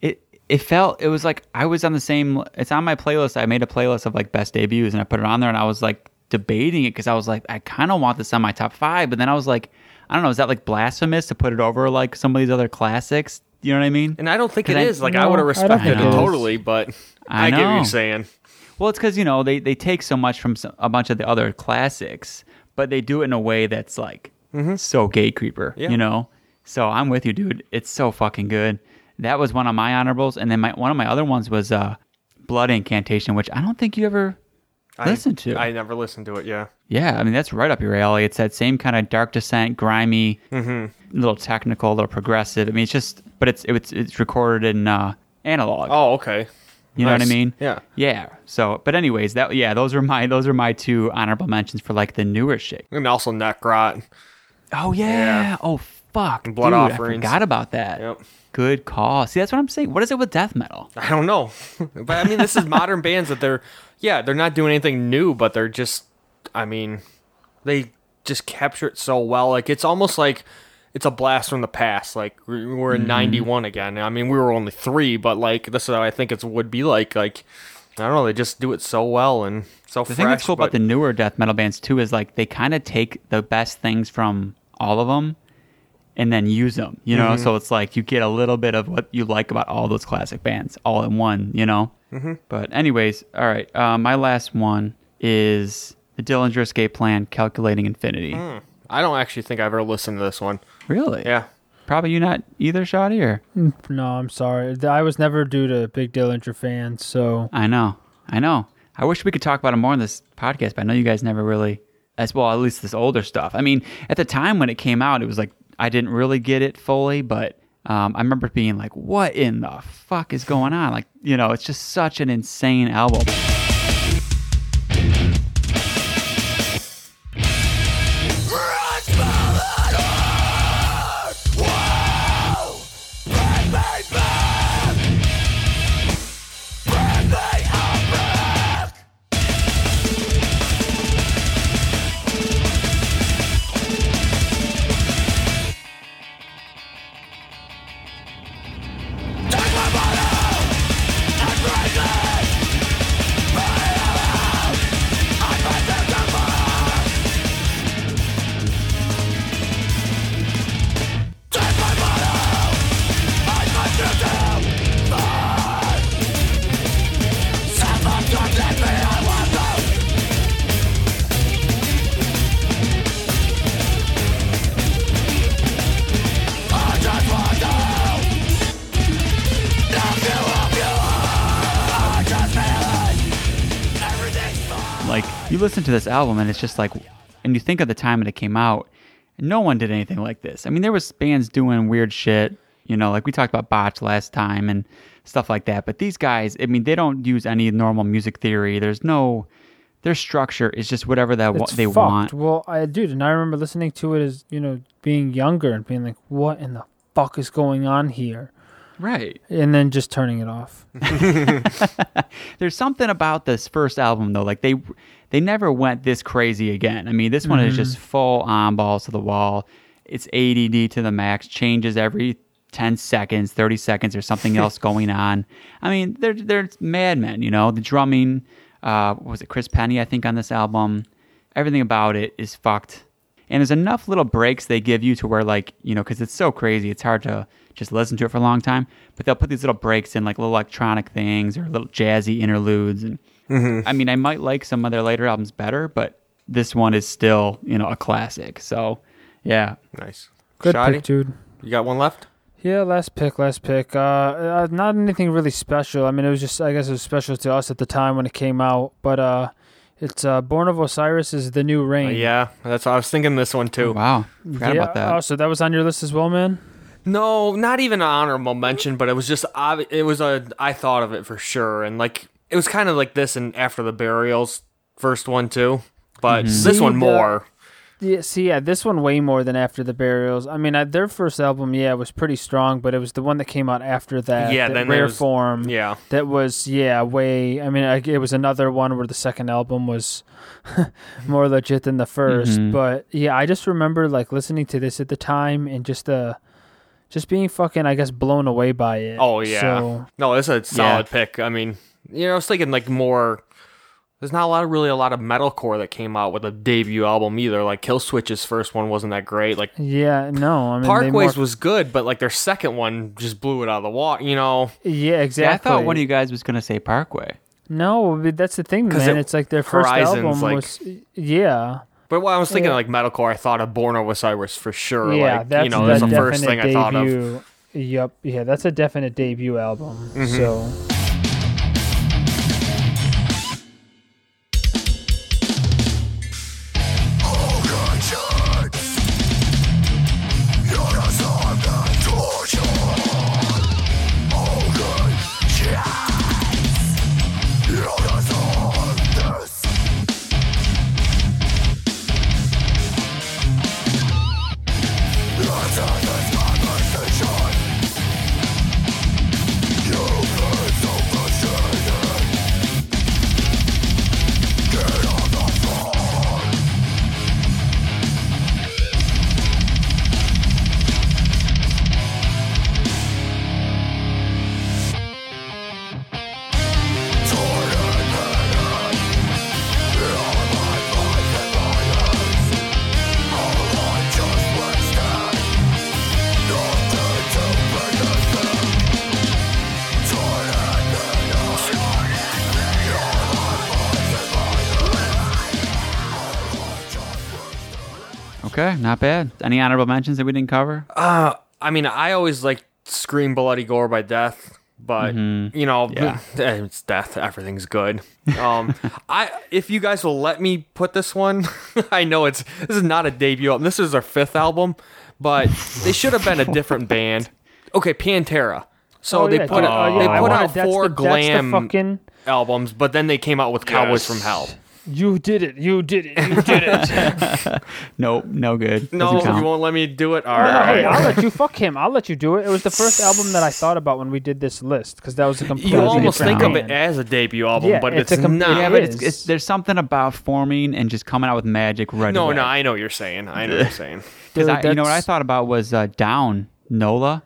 it it felt it was like I was on the same. It's on my playlist. I made a playlist of like best debuts, and I put it on there, and I was like debating it because I was like, I kind of want this on my top five, but then I was like, I don't know, is that like blasphemous to put it over like some of these other classics? You know what I mean? And I don't think it I- is. Like I would have respected it it is. totally, but I, I get what you're saying. Well, it's because you know they they take so much from some, a bunch of the other classics, but they do it in a way that's like so Gatecreeper. Yeah. You know. So I'm with you, dude. It's so fucking good. That was one of my honorables, and then my one of my other ones was uh, Blood Incantation, which I don't think you ever I, listened to. I never listened to it. Yeah. Yeah, I mean that's right up your alley. It's that same kind of dark descent, grimy, little technical, a little progressive. I mean, it's just, but it's it's it's recorded in uh, analog. Oh, okay. You know what I mean? Yeah. yeah. So, but anyways, that yeah, those are my those are my two honorable mentions for like the newer shit. And also Necrot. Oh yeah. Yeah. Oh fuck, Blood dude, Offerings. I forgot about that. Yep. Good call. See, that's what I'm saying. What is it with death metal? I don't know, but I mean, this is modern bands that they're, yeah, they're not doing anything new, but they're just, I mean, they just capture it so well. Like it's almost like it's a blast from the past. Like we- we're Mm-hmm. in '91 again. I mean, we were only three, but like this is how I think it would be like. Like I don't know, they just do it so well and so The fresh. thing that's cool but- about the newer death metal bands too is like they kind of take the best things from all of them and then use them. You know, Mm-hmm. so it's like you get a little bit of what you like about all those classic bands all in one. You know. Mm-hmm. But anyways, all right. Uh, my last one is the Dillinger Escape Plan, Calculating Infinity. I don't actually think I've ever listened to this one. Really? Yeah. Probably you not either, Shadi, or No, I'm sorry. I was never due to big Dillinger fans, so I know, I know. I wish we could talk about it more on this podcast, but I know you guys never really, as well, at least this older stuff. I mean, at the time when it came out, it was like I didn't really get it fully, but um, I remember being like, "What in the fuck is going on?" Like, you know, it's just such an insane album. To this album, and it's just like, and you think of the time that it came out, no one did anything like this. I mean, there was bands doing weird shit, You know, like we talked about botch last time and stuff like that. But these guys, I mean, they don't use any normal music theory. There's no their structure is just whatever that wa- It's they fucked. want. Well, I dude, and I remember listening to it as you know being younger and being like, "What in the fuck is going on here?" Right. And then just turning it off. There's something about this first album though, like they they never went this crazy again. I mean, this one is just full on balls to the wall. It's ADD to the max, changes every 10 seconds, 30 seconds there's something else going on. I mean, they're they're madmen, you know. The drumming uh was it Chris Pennie I think on this album. Everything about it is fucked. And there's enough little breaks they give you to where like, you know, cuz it's so crazy, it's hard to just listen to it for a long time, but they'll put these little breaks in like little electronic things or little jazzy interludes and I mean, I might like some of their later albums better, but this one is still, you know, a classic. So, yeah. Nice. Good Shadi, pick, dude. You got one left? Yeah, last pick, last pick. Uh, uh, not anything really special. I mean, it was just, I guess it was special to us at the time when it came out. But uh, it's uh, Born of Osiris is the new Uh, Reign. yeah, that's I was thinking this one too. Wow. Forgot yeah. about that. Oh, so that was on your list as well, man. No, not even an honorable mention, but it was just ob- it was a I thought of it for sure, and like it was kind of like this and After the Burial's first one too, but this See, one the- more. Yeah, see, yeah, this one way more than After the Burial's. I mean, uh, their first album, yeah, was pretty strong, but it was the one that came out after that. Yeah, that then rare was- form. Yeah, that was yeah way. I mean, I, it was another one where the second album was more legit than the 1st Mhm. But yeah, I just remember like listening to this at the time and just uh just being fucking, I guess, blown away by it. Oh yeah. So, no, it's a solid pick. I mean, you know, I was thinking like more. There's not a lot of really a lot of metalcore that came out with a debut album either. Like Killswitch's first one wasn't that great. Like yeah, no, I mean, Parkways more- was good, but like their second one just blew it out of the water. You know, yeah, Yeah, exactly. I thought one of you guys was going to say Parkway. No, but that's the thing, man. it- it's like their first Horizons, album like- was yeah. but when I was thinking Yeah. like metalcore, I thought of Born of Osiris for sure. yeah, like that's you know, the that's the first thing definite I thought of. debut. Yep, yeah, that's a definite debut album. Mm-hmm. So Okay, not bad. Any honorable mentions that we didn't cover? Uh, I mean, I always like Scream Bloody Gore by Death, but you know, Yeah. eh, it's Death. Everything's good. Um, I if you guys will let me put this one, I know it's this is not a debut album. This is our fifth album, but they should have been a different band. Okay, Pantera. So Oh, they yeah, put dude, out, oh, they yeah, I put out four the glam fucking albums, but then they came out with Cowboys Yes. from Hell. You did it. You did it. You did it. Nope, no good. No, you won't let me do it. All No, right. hey, I'll let you fuck him. I'll let you do it. It was the first album that I thought about when we did this list because that was a completely You almost different think of it as a debut album, Yeah, but it's it's, a com- not. Yeah, It but it's, it's there's something about forming and just coming out with magic right no, away. no, I know what you're saying. I know what you're saying. Because Dude, I, you know what I thought about was uh, Down Nola,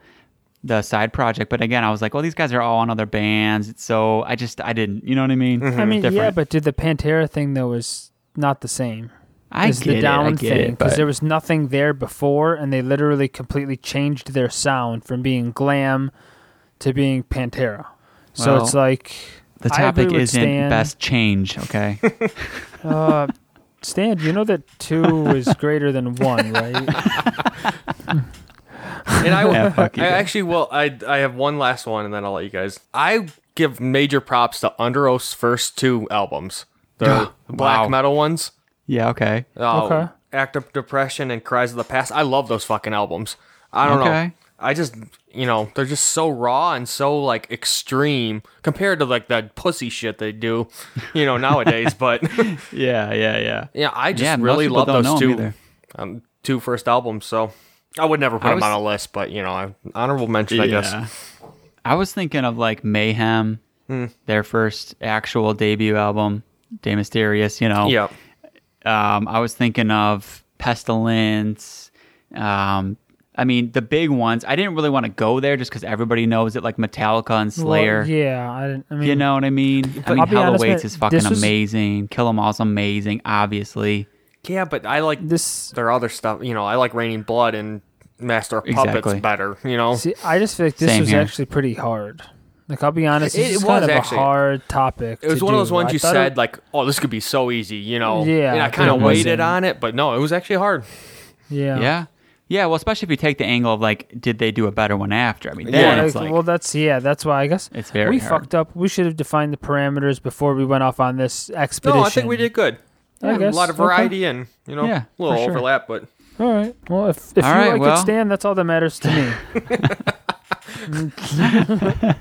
the side project. But again, I was like, well, these guys are all on other bands, so I just I didn't. You know what I mean? I mean, yeah, Different. but did the Pantera thing though was not the same. I get the it, I get thing it, but there was nothing there before, and they literally completely changed their sound from being glam to being Pantera. So Well, it's like the topic isn't Stan. best change. Okay, Uh, Stan, you know that two is greater than one, right? And I, Yeah, fuck you I actually will. I I have one last one, and then I'll let you guys. I give major props to Underoath's first two albums, the black Wow. metal ones. yeah, okay, Uh, Okay. Act of Depression and Cries of the Past. I love those fucking albums. I don't Okay. know. I just you know they're just so raw and so like extreme compared to like that pussy shit they do, you know nowadays. but Yeah, yeah, yeah. yeah, I just Yeah, really love those two um, two first albums. So I would never put I them was- on a list, but you know, honorable mention, I guess. I was thinking of like Mayhem, Hmm. their first actual debut album, De Mysteriis, you know. Yeah, Um, I was thinking of Pestilence. Um, I mean, the big ones. I didn't really want to go there just because everybody knows it, like Metallica and Slayer. Well, yeah, I, didn't- I mean, You know what I mean? I mean, I'll Hell Awaits is fucking this was- amazing. Kill 'Em All's amazing, obviously. Yeah, but I like this. their other stuff. You know, I like Raining Blood and Master of Puppets Exactly. better. You know, See, I just feel like this Same was here. actually pretty hard. Like I'll be honest, It- it was kind of actually. a hard topic. it was to one of those do. ones I you said it- like, "Oh, this could be so easy," you know. Yeah, and I kind of waited wasn't. on it, but no, it was actually hard. yeah, Yeah. Yeah, well, especially if you take the angle of like, did they do a better one after? I mean, Yeah, then Well, it's like, like, well, that's yeah, that's why I guess It's very we hard. fucked up. We should have defined the parameters before we went off on this expedition. No, I think we did good. I Yeah, guess. a lot of Okay. variety and you know, Yeah, a little sure. overlap, but All right. Well, if if All you right, like well- it, Stan, that's all that matters to me.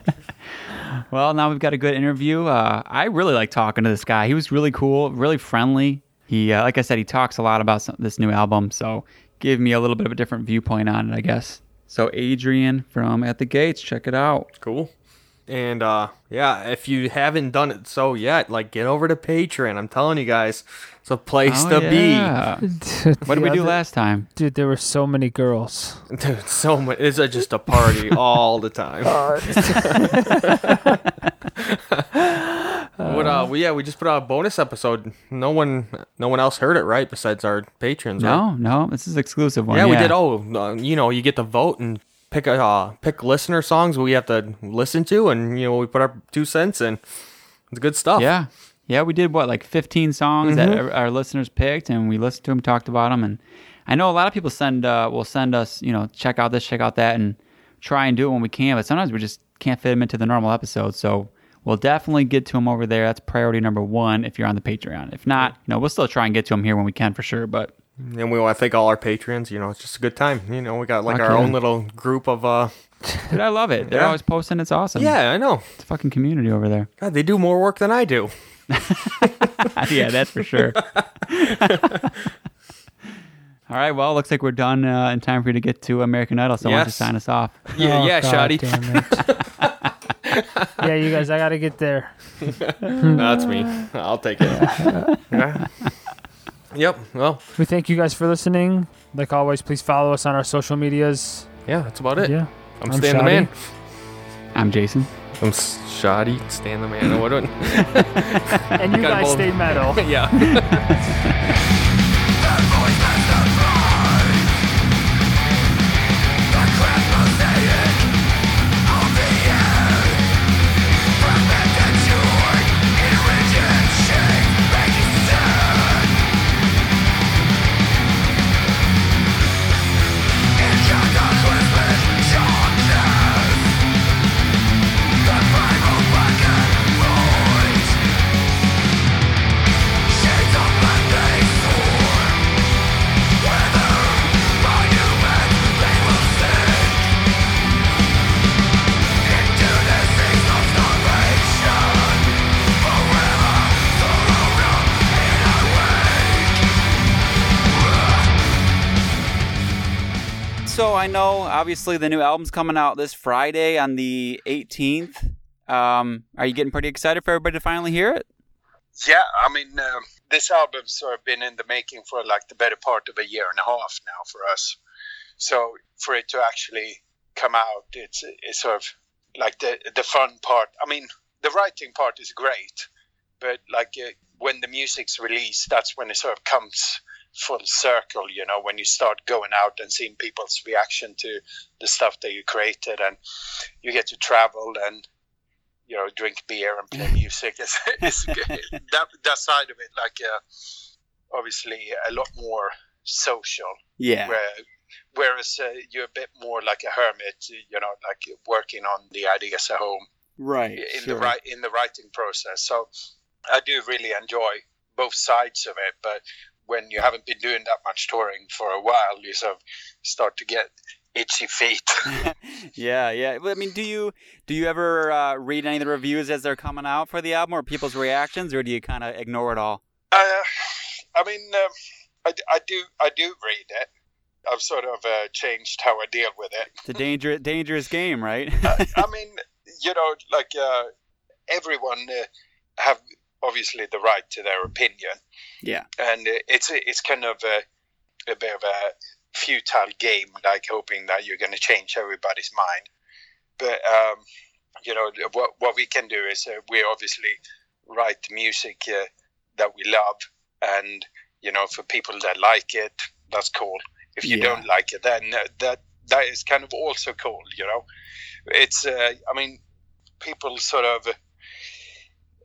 well, now we've got a good interview. Uh, I really like talking to this guy. He was really cool, really friendly. He, uh, like I said, he talks a lot about some, this new album, so give me a little bit of a different viewpoint on it, I guess. So, Adrian from At the Gates, check it out. cool. And uh yeah, if you haven't done it so yet, like get over to Patreon. I'm telling you guys, it's a place Oh, to yeah. What did we Yeah, do last time? Dude, there were so many girls. Dude, so much. It's a, just a party all the time. what uh, we, yeah, we just put out a bonus episode. No one, no one else heard it, right? Besides our patrons. right? No, no, this is exclusive one. Yeah, we did. Oh, uh, you know, you get to vote and pick a uh, pick listener songs we have to listen to, and you know, we put our two cents in. It's good stuff. Yeah. Yeah, we did what, like 15 songs that our, our listeners picked, and we listened to them, talked about them. And I know a lot of people send, uh, will send us, you know, check out this, check out that, and try and do it when we can. But sometimes we just can't fit them into the normal episode. So we'll definitely get to them over there. That's priority number one if you're on the Patreon. If not, you know, we'll still try and get to them here when we can for sure. But And we want to thank all our patrons. You know, it's just a good time. You know, we got like Fuck our yeah. own little group of. uh dude, I love it. They're Yeah. always posting. It's awesome. Yeah, I know. It's a fucking community over there. God, they do more work than I do. yeah, that's for sure. All right, well, looks like we're done uh, in time for you to get to American Idol. So why don't you Yes. sign us off? Yeah, Oh, yeah, God Shadi. damn it. yeah, you guys, I gotta get there. That's me. I'll take it. Yeah. Yep. Well, We thank you guys for listening. Like always, please follow us on our social medias. yeah, that's about it. Yeah, I'm, I'm Stan the man. I'm Jason. I'm S- Shadi, Stan the man. What? what- and you guys both. stay metal. yeah. I know, obviously, the new album's coming out this Friday on the 18th. Um, are you getting pretty excited for everybody to finally hear it? Yeah, I mean, uh, this album's sort of been in the making for like the better part of a year and a half now for us. So for it to actually come out, it's it's sort of like the the fun part. I mean, the writing part is great, but like uh, when the music's released, that's when it sort of comes full circle. You know, when you start going out and seeing people's reaction to the stuff that you created, and you get to travel and you know drink beer and play music. It's, it's that that side of it, like uh, obviously a lot more social. Yeah. Where, whereas uh, you're a bit more like a hermit, you know, like working on the ideas at home Right. in the right in the writing process. So I do really enjoy both sides of it, but when you haven't been doing that much touring for a while, you sort of start to get itchy feet. yeah, yeah. I mean, do you do you ever uh, read any of the reviews as they're coming out for the album or people's reactions, or do you kind of ignore it all? Uh, I mean, um, I, I do I do read it. I've sort of uh, changed how I deal with it. It's a dangerous dangerous game, right? I, I mean, you know, like uh, everyone uh, have obviously the right to their opinion, yeah. and it's it's kind of a, a bit of a futile game, like hoping that you're going to change everybody's mind. But um, you know, what what we can do is uh, we obviously write music uh, that we love, and you know, for people that like it, that's cool. If you Yeah. don't like it, then uh, that that is kind of also cool. You know, it's uh, I mean, people sort of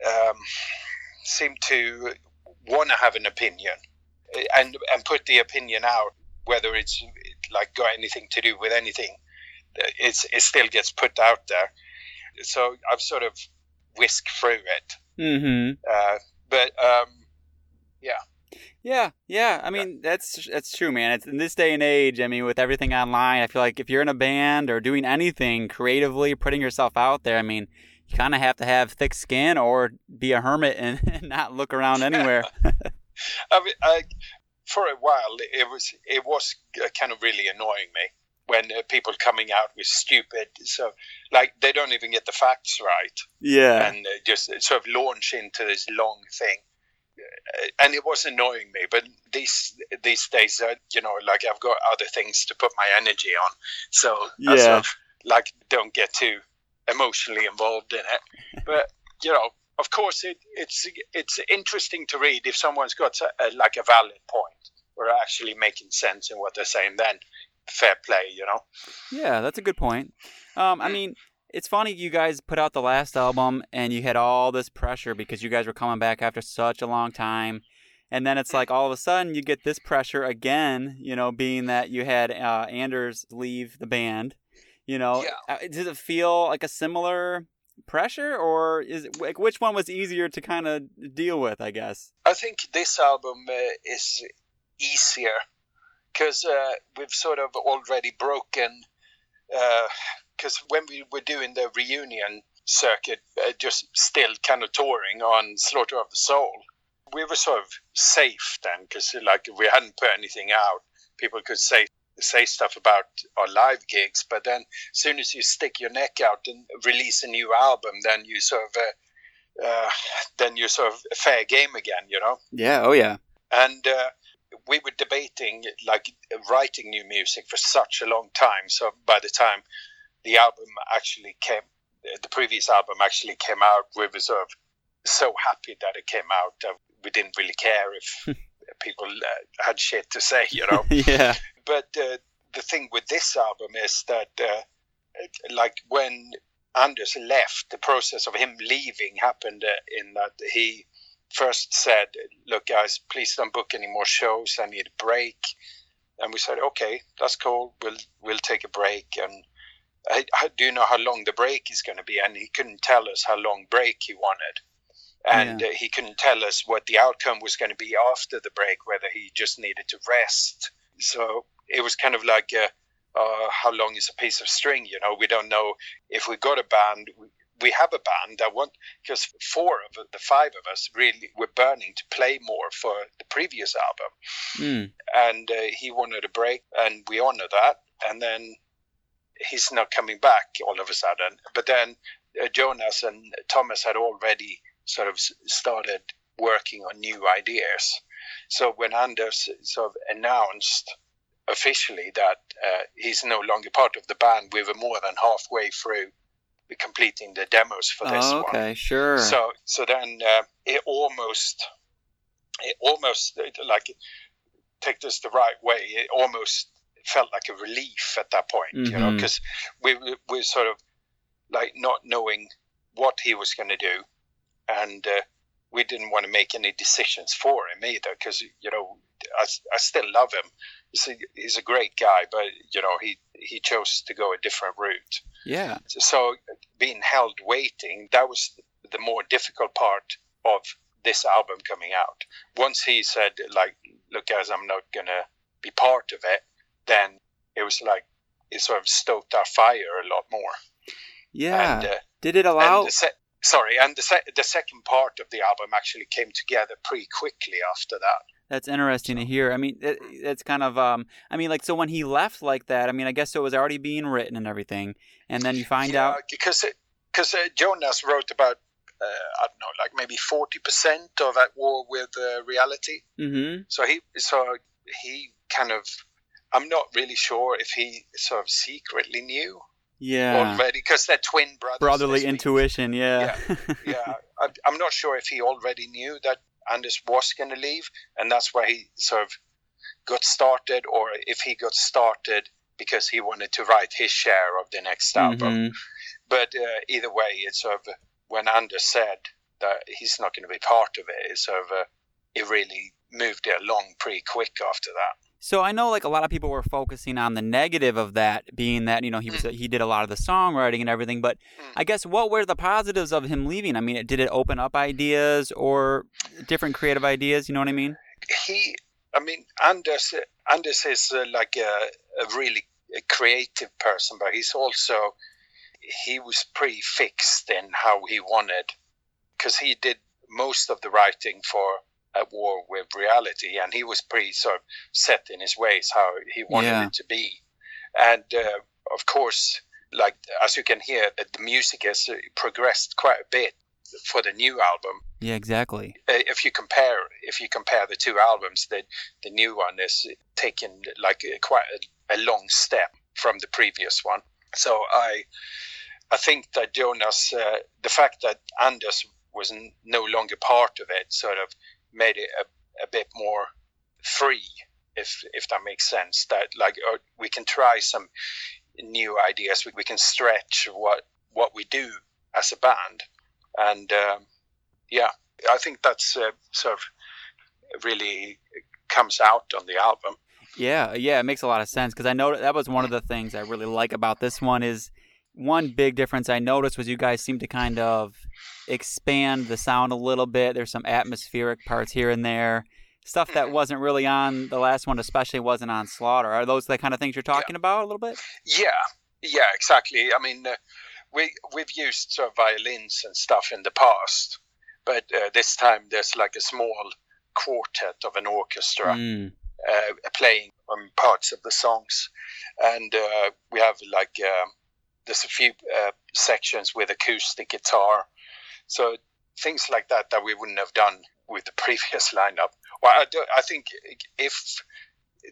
um, seem to want to have an opinion uh, and and put the opinion out, whether it's like got anything to do with anything. uh, It's it still gets put out there. So I've sort of whisked through it, Mm-hmm. uh, but um, yeah. Yeah, yeah. I mean, that's that's true, man. It's in this day and age. I mean, with everything online, I feel like if you're in a band or doing anything creatively, putting yourself out there, I mean, you kind of have to have thick skin or be a hermit and, and not look around anywhere. I mean, I, for a while it was it was kind of really annoying me when uh, people coming out with stupid so like they don't even get the facts right yeah. and uh, just sort of launch into this long thing. Uh, And it was annoying me, but these these days, uh, you know, like I've got other things to put my energy on, so I Yeah. sort of, like don't get too emotionally involved in it. But you know, of course, it, it's it's interesting to read if someone's got a, a, like a valid point or actually making sense in what they're saying. Then fair play, you know. Yeah, that's a good point. Um, I mean, it's funny you guys put out the last album and you had all this pressure because you guys were coming back after such a long time. And then it's like all of a sudden you get this pressure again, you know, being that you had uh, Anders leave the band. You know, Yeah. Uh, does it feel like a similar pressure or is it like which one was easier to kind of deal with, I guess? I think this album uh, is easier because uh, we've sort of already broken. Because when we were doing the reunion circuit, uh, just still kind of touring on Slaughter of the Soul, we were sort of safe then because like we hadn't put anything out. People could say say stuff about our live gigs, but then as soon as you stick your neck out and release a new album, then you sort of uh, uh, then you're sort of fair game again, you know Yeah, oh yeah. and uh, we were debating like writing new music for such a long time so by the time the album actually came the previous album actually came out we were sort of so happy that it came out we didn't really care if people uh, had shit to say you know yeah. but uh, the thing with this album is that uh, like when Anders left, the process of him leaving happened uh, in that he first said, "Look, guys, please don't book any more shows. I need a break." And we said, "Okay, that's cool. We'll we'll take a break." And I, I do you know how long the break is going to be, and he couldn't tell us how long break he wanted. And uh, he couldn't tell us what the outcome was going to be after the break, whether he just needed to rest. So it was kind of like, uh, uh, how long is a piece of string? You know, we don't know if we got a band. We, we have a band that want because four of the five of us really were burning to play more for the previous album, Mm. and uh, he wanted a break, and we honor that. And then he's not coming back all of a sudden. But then uh, Jonas and Tomas had already sort of started working on new ideas. So when Anders sort of announced officially that uh, he's no longer part of the band, we were more than halfway through completing the demos for this Oh, one. okay, sure. So so then uh, it almost it almost it, like take this the right way. It almost felt like a relief at that point, you know, because we we we sort of like not knowing what he was going to do, and uh, we didn't want to make any decisions for him either, because you know I, I still love him. He's a, he's a great guy, but you know he he chose to go a different route yeah. so being held waiting that was the more difficult part of this album coming out once he said like look guys i'm not gonna be part of it then it was like it sort of stoked our fire a lot more. Yeah. And, uh, Did it allow? And the se- sorry, and the se- the second part of the album actually came together pretty quickly after that. That's interesting to hear. I mean, it, it's kind of, um, I mean, like, so when he left like that, I mean, I guess it was already being written and everything, and then you find yeah, out, because because uh, Jonas wrote about uh, I don't know, like maybe forty percent of At War with uh, Reality. mm-hmm, So he so he kind of I'm not really sure if he sort of secretly knew yeah, already because they're twin brothers. brotherly intuition, yeah, yeah, I, I'm not sure if he already knew that Anders was going to leave, and that's why he sort of got started, or if he got started because he wanted to write his share of the next album. Mhm. But uh, either way, it's sort of when Anders said that he's not going to be part of it, it's sort of uh, it really moved it along pretty quick after that. So I know like a lot of people were focusing on the negative of that being that, you know, he was he did a lot of the songwriting and everything, but Mm. I guess what were the positives of him leaving? I mean, did it open up ideas or different creative ideas, you know what I mean? he i mean anders anders is uh, like a, a really a creative person but he's also he was pretty fixed in how he wanted because he did most of the writing for at war with reality and he was pretty sort of set in his ways how he wanted Yeah. it to be and uh, of course like as you can hear the the music has uh, progressed quite a bit for the new album Yeah, exactly. uh, if you compare if you compare the two albums, the the new one is taken like a, quite a, a long step from the previous one. So I I think that Jonas, uh, the fact that Anders was n- no longer part of it, sort of made it a, a bit more free, if if that makes sense. That like uh, we can try some new ideas, we, we can stretch what what we do as a band, and um, yeah, I think that's uh, sort of really comes out on the album. Yeah, yeah, it makes a lot of sense because I know that was one of the things I really like about this one is one big difference I noticed was you guys seem to kind of expand the sound a little bit. There's some atmospheric parts here and there, stuff that wasn't really on the last one, especially wasn't on Slaughter. Are those the kind of things you're talking about a little bit? Yeah, yeah, exactly. I mean, uh, we we've used sort of violins and stuff in the past, but uh, this time there's like a small quartet of an orchestra Mm, uh, playing on parts of the songs, and uh, we have like um, there's a few uh, sections with acoustic guitar, so things like that that we wouldn't have done with the previous lineup. Well, I, do, I think if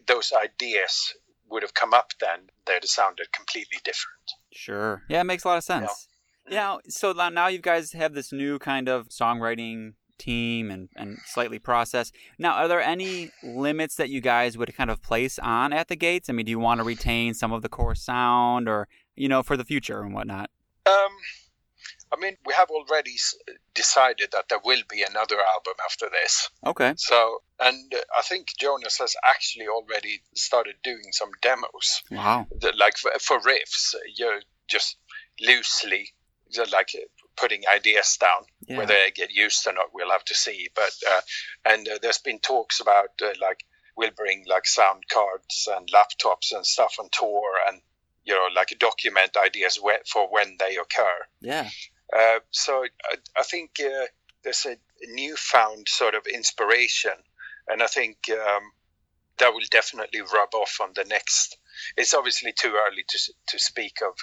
those ideas would have come up then, they'd have sounded completely different. sure. Yeah, it makes a lot of sense. Yeah. So now now you guys have this new kind of songwriting team and, and slightly process. Now, are there any limits that you guys would kind of place on at the gates? I mean, do you want to retain some of the core sound or, you know, for the future and whatnot? Um, I mean, we have already decided that there will be another album after this. Okay. So, and uh, I think Jonas has actually already started doing some demos, Wow. like for, for riffs, you're just loosely, like putting ideas down. Yeah. Whether they get used or not, we'll have to see. But uh, and uh, there's been talks about uh, like we'll bring like sound cards and laptops and stuff on tour, and you know like document ideas for when they occur. Yeah. Uh, so I, I think uh, there's a newfound sort of inspiration, and I think um, that will definitely rub off on the next. It's obviously too early to to speak of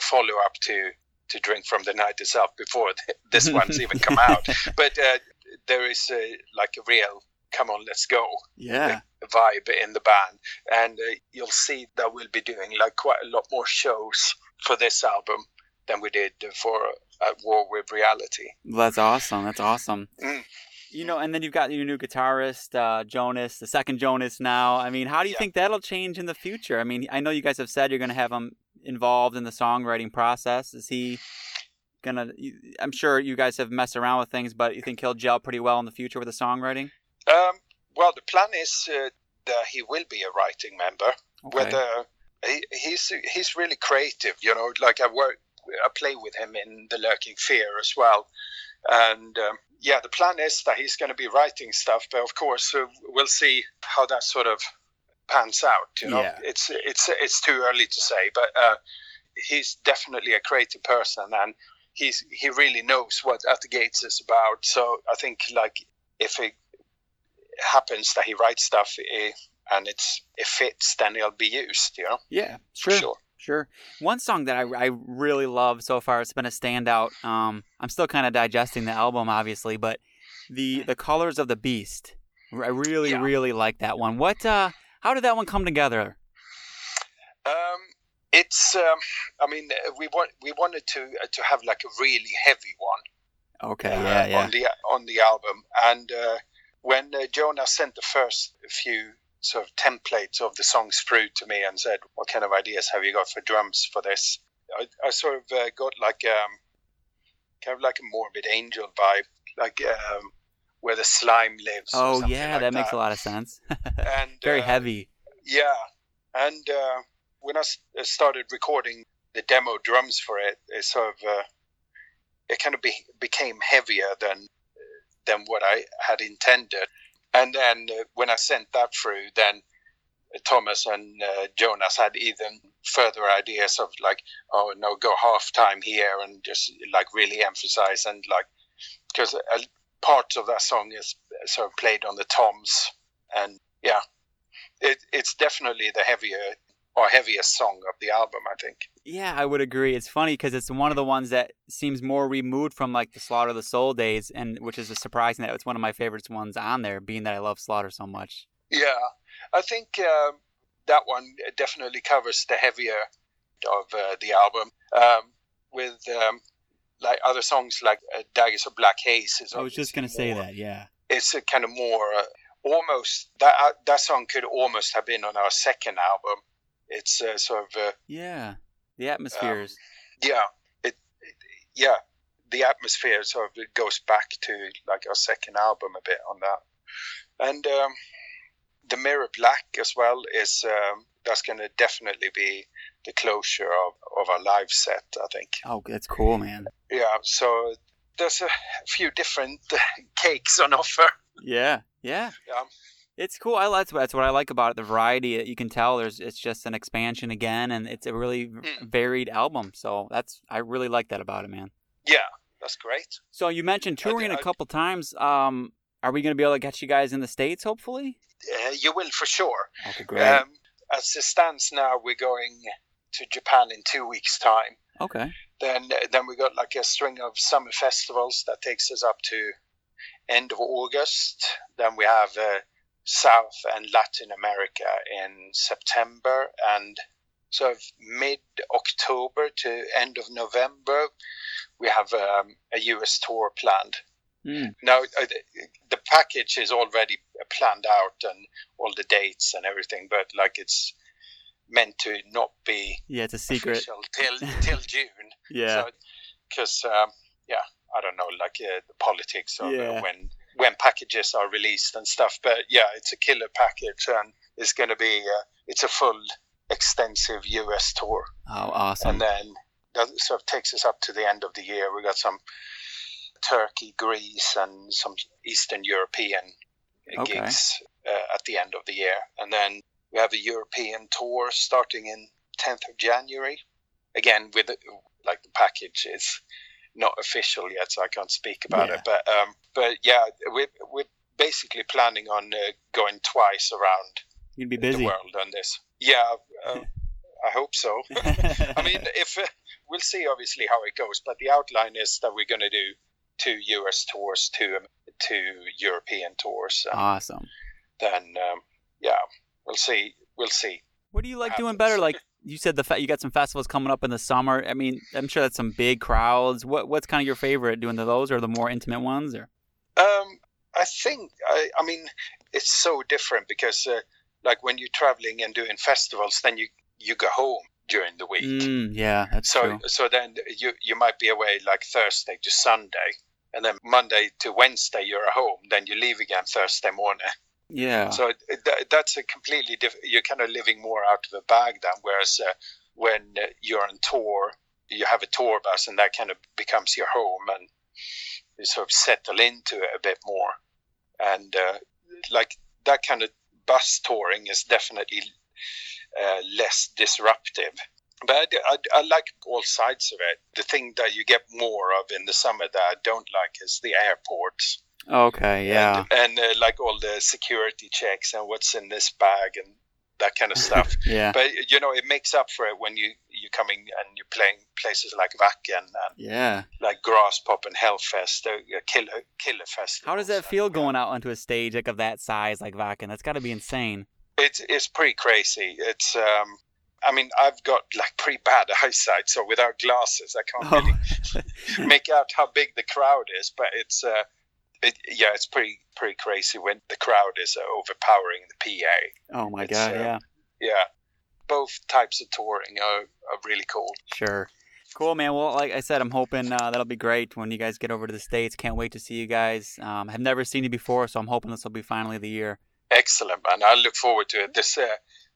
follow up to to drink from the night itself before this one's even come out, but uh, there is a, like a real come on let's go Yeah. vibe in the band and uh, you'll see that we'll be doing like quite a lot more shows for this album than we did for at war with reality That's awesome. That's awesome. Mm. You know, and then you've got your new guitarist, uh, Jonas, the second Jonas now. I mean, how do you Yeah. think that'll change in the future? I mean, I know you guys have said you're going to have him involved in the songwriting process. Is he going to, I'm sure you guys have messed around with things, but you think he'll gel pretty well in the future with the songwriting? um, well the plan is uh, that he will be a writing member Okay. whether he, he's he's really creative you know like i work i play with him in the lurking fear as well and um, yeah the plan is that he's going to be writing stuff but of course uh, we'll see how that sort of pans out. You know, Yeah. it's it's it's too early to say, but uh, he's definitely a creative person, and he's he really knows what At the Gates is about. So I think like if it happens that he writes stuff eh, and it's it fits, then it'll be used. You know, Yeah, for sure. Sure. One song that I, I really love so far, it's been a standout. Um, I'm still kind of digesting the album, obviously, but the the Colors of the Beast. I really, Yeah. really like that one. What? Uh, how did that one come together? Um, it's um, I mean uh, we want we wanted to uh, to have like a really heavy one. Okay, uh, yeah, yeah. on the on the album. And uh, when uh, Jonah sent the first few sort of templates of the songs through to me and said, "What kind of ideas have you got for drums for this?" I, I sort of uh, got like um, kind of like a morbid angel vibe, like um, where the slime lives. Oh yeah, like that makes a lot of sense. And Very uh, heavy. yeah, and uh, when I uh, started recording the demo drums for it, it sort of uh, it kind of be, became heavier than than what I had intended. And then uh, when I sent that through, then Tomas and uh, Jonas had even further ideas of like, oh no, go half time here and just like really emphasize and like because a part of that song is sort of played on the toms. And yeah it, it's definitely the heavier or heaviest song of the album, I think. Yeah, I would agree. It's funny because it's one of the ones that seems more removed from like the Slaughter of the Soul days, and which is surprising that it's one of my favorites ones on there, being that I love Slaughter so much. Yeah, I think um that one definitely covers the heavier of uh, the album. Um, with um, like other songs like uh, Daggers of Black Haze is. I was just gonna say that. Yeah. It's a kind of more uh, almost that uh, that song could almost have been on our second album. It's uh, sort of uh, Yeah. The atmospheres. yeah, it, it yeah the atmosphere sort of goes back to like our second album a bit on that, and um, the Mirror Black as well is um, that's going to definitely be the closure of, of our live set. I think. oh, that's cool, man. Yeah, so there's a few different cakes on offer. Yeah. Yeah. Yeah. It's cool. I that's that's what I like about it. The variety you can tell. There's it's just an expansion again, and it's a really Mm. varied album. So that's I really like that about it, man. Yeah, that's great. So you mentioned touring did- a I- couple times. Um, are we going to be able to get you guys in the states? Hopefully. Uh, you will for sure. Okay, great. Um, as it stands now, we're going to Japan in two weeks' time. okay. Then then we got like a string of summer festivals that takes us up to end of August. Then we have uh, South and Latin America in September, and sort of mid October to end of November, we have um, a US tour planned. Mm. Now uh, the- package is already planned out and all the dates and everything, but like it's meant to not be Yeah, it's a secret. official till till June. Yeah. Because um, yeah, I don't know, like uh, the politics of uh, when when packages are released and stuff. But yeah, it's a killer package, and it's going to be uh, it's a full extensive US tour, oh, awesome. and then that sort of takes us up to the end of the year. We got some Turkey, Greece, and some Eastern European Okay. gigs uh, at the end of the year, and then we have a European tour starting in 10th of January. Again, with like the package is not official yet, so I can't speak about Yeah. it. But um, but yeah, we're we're basically planning on uh, going twice around You'd be the world on this. Yeah, uh, I hope so. I mean, if uh, we'll see, obviously, how it goes. But the outline is that we're going to do two US tours, two um, two European tours, awesome. then um, yeah, we'll see. We'll see. What do you like doing better? Like you said, the fa- you got some festivals coming up in the summer. I mean, I'm sure that's some big crowds. What what's kind of your favorite doing those, or the more intimate ones, or? Um, I think I, I mean it's so different because uh, like when you're traveling and doing festivals, then you you go home during the week. Mm, yeah, that's so true. so then you you might be away like Thursday to Sunday, and then Monday to Wednesday you're at home. Then you leave again Thursday morning. Yeah. So that's a completely different. You're kind of living more out of a bag then. Whereas uh, when uh, you're on tour, you have a tour bus, and that kind of becomes your home, and you sort of settle into it a bit more. And uh, like that kind of bus touring is definitely uh, less disruptive. But I, I, I like all sides of it. The thing that you get more of in the summer that I don't like is the airports. Okay, yeah. And, and uh, like all the security checks and what's in this bag and that kind of stuff. Yeah. But you know, it makes up for it when you you're coming and you're playing places like Wacken and Yeah. like Graspop and Hellfest, uh, Killer Killer Fest. How does that feel going out onto a stage like of that size, like Wacken? That's got to be insane. It's it's pretty crazy. It's um, I mean, I've got like pretty bad eyesight, so without glasses, I can't Oh. really make out how big the crowd is. But it's uh, it, yeah, it's pretty pretty crazy when the crowd is uh, overpowering the PA. Oh my It's, god, uh, yeah. Yeah, both types of touring are, are really cool. Sure. Cool, man. Well, like I said, I'm hoping uh, that'll be great when you guys get over to the States. Can't wait to see you guys. Um, I've never seen you before, so I'm hoping this will be finally the year. Excellent, man. I look forward to it. This uh,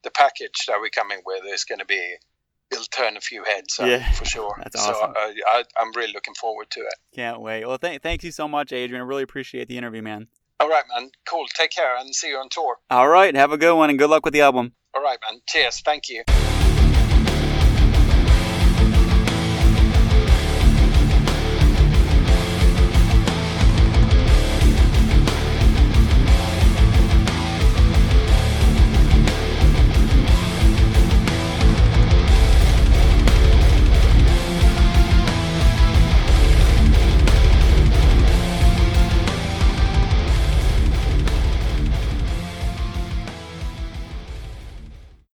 the package that we're coming with is going to be. It'll turn a few heads Yeah, for sure. that's so awesome. uh, I, I'm really looking forward to it. Can't wait. Well, th- thank you so much, Adrian. I really appreciate the interview, man. All right, man. Cool. Take care and see you on tour. All right. Have a good one and good luck with the album. All right, man. Cheers. Thank you.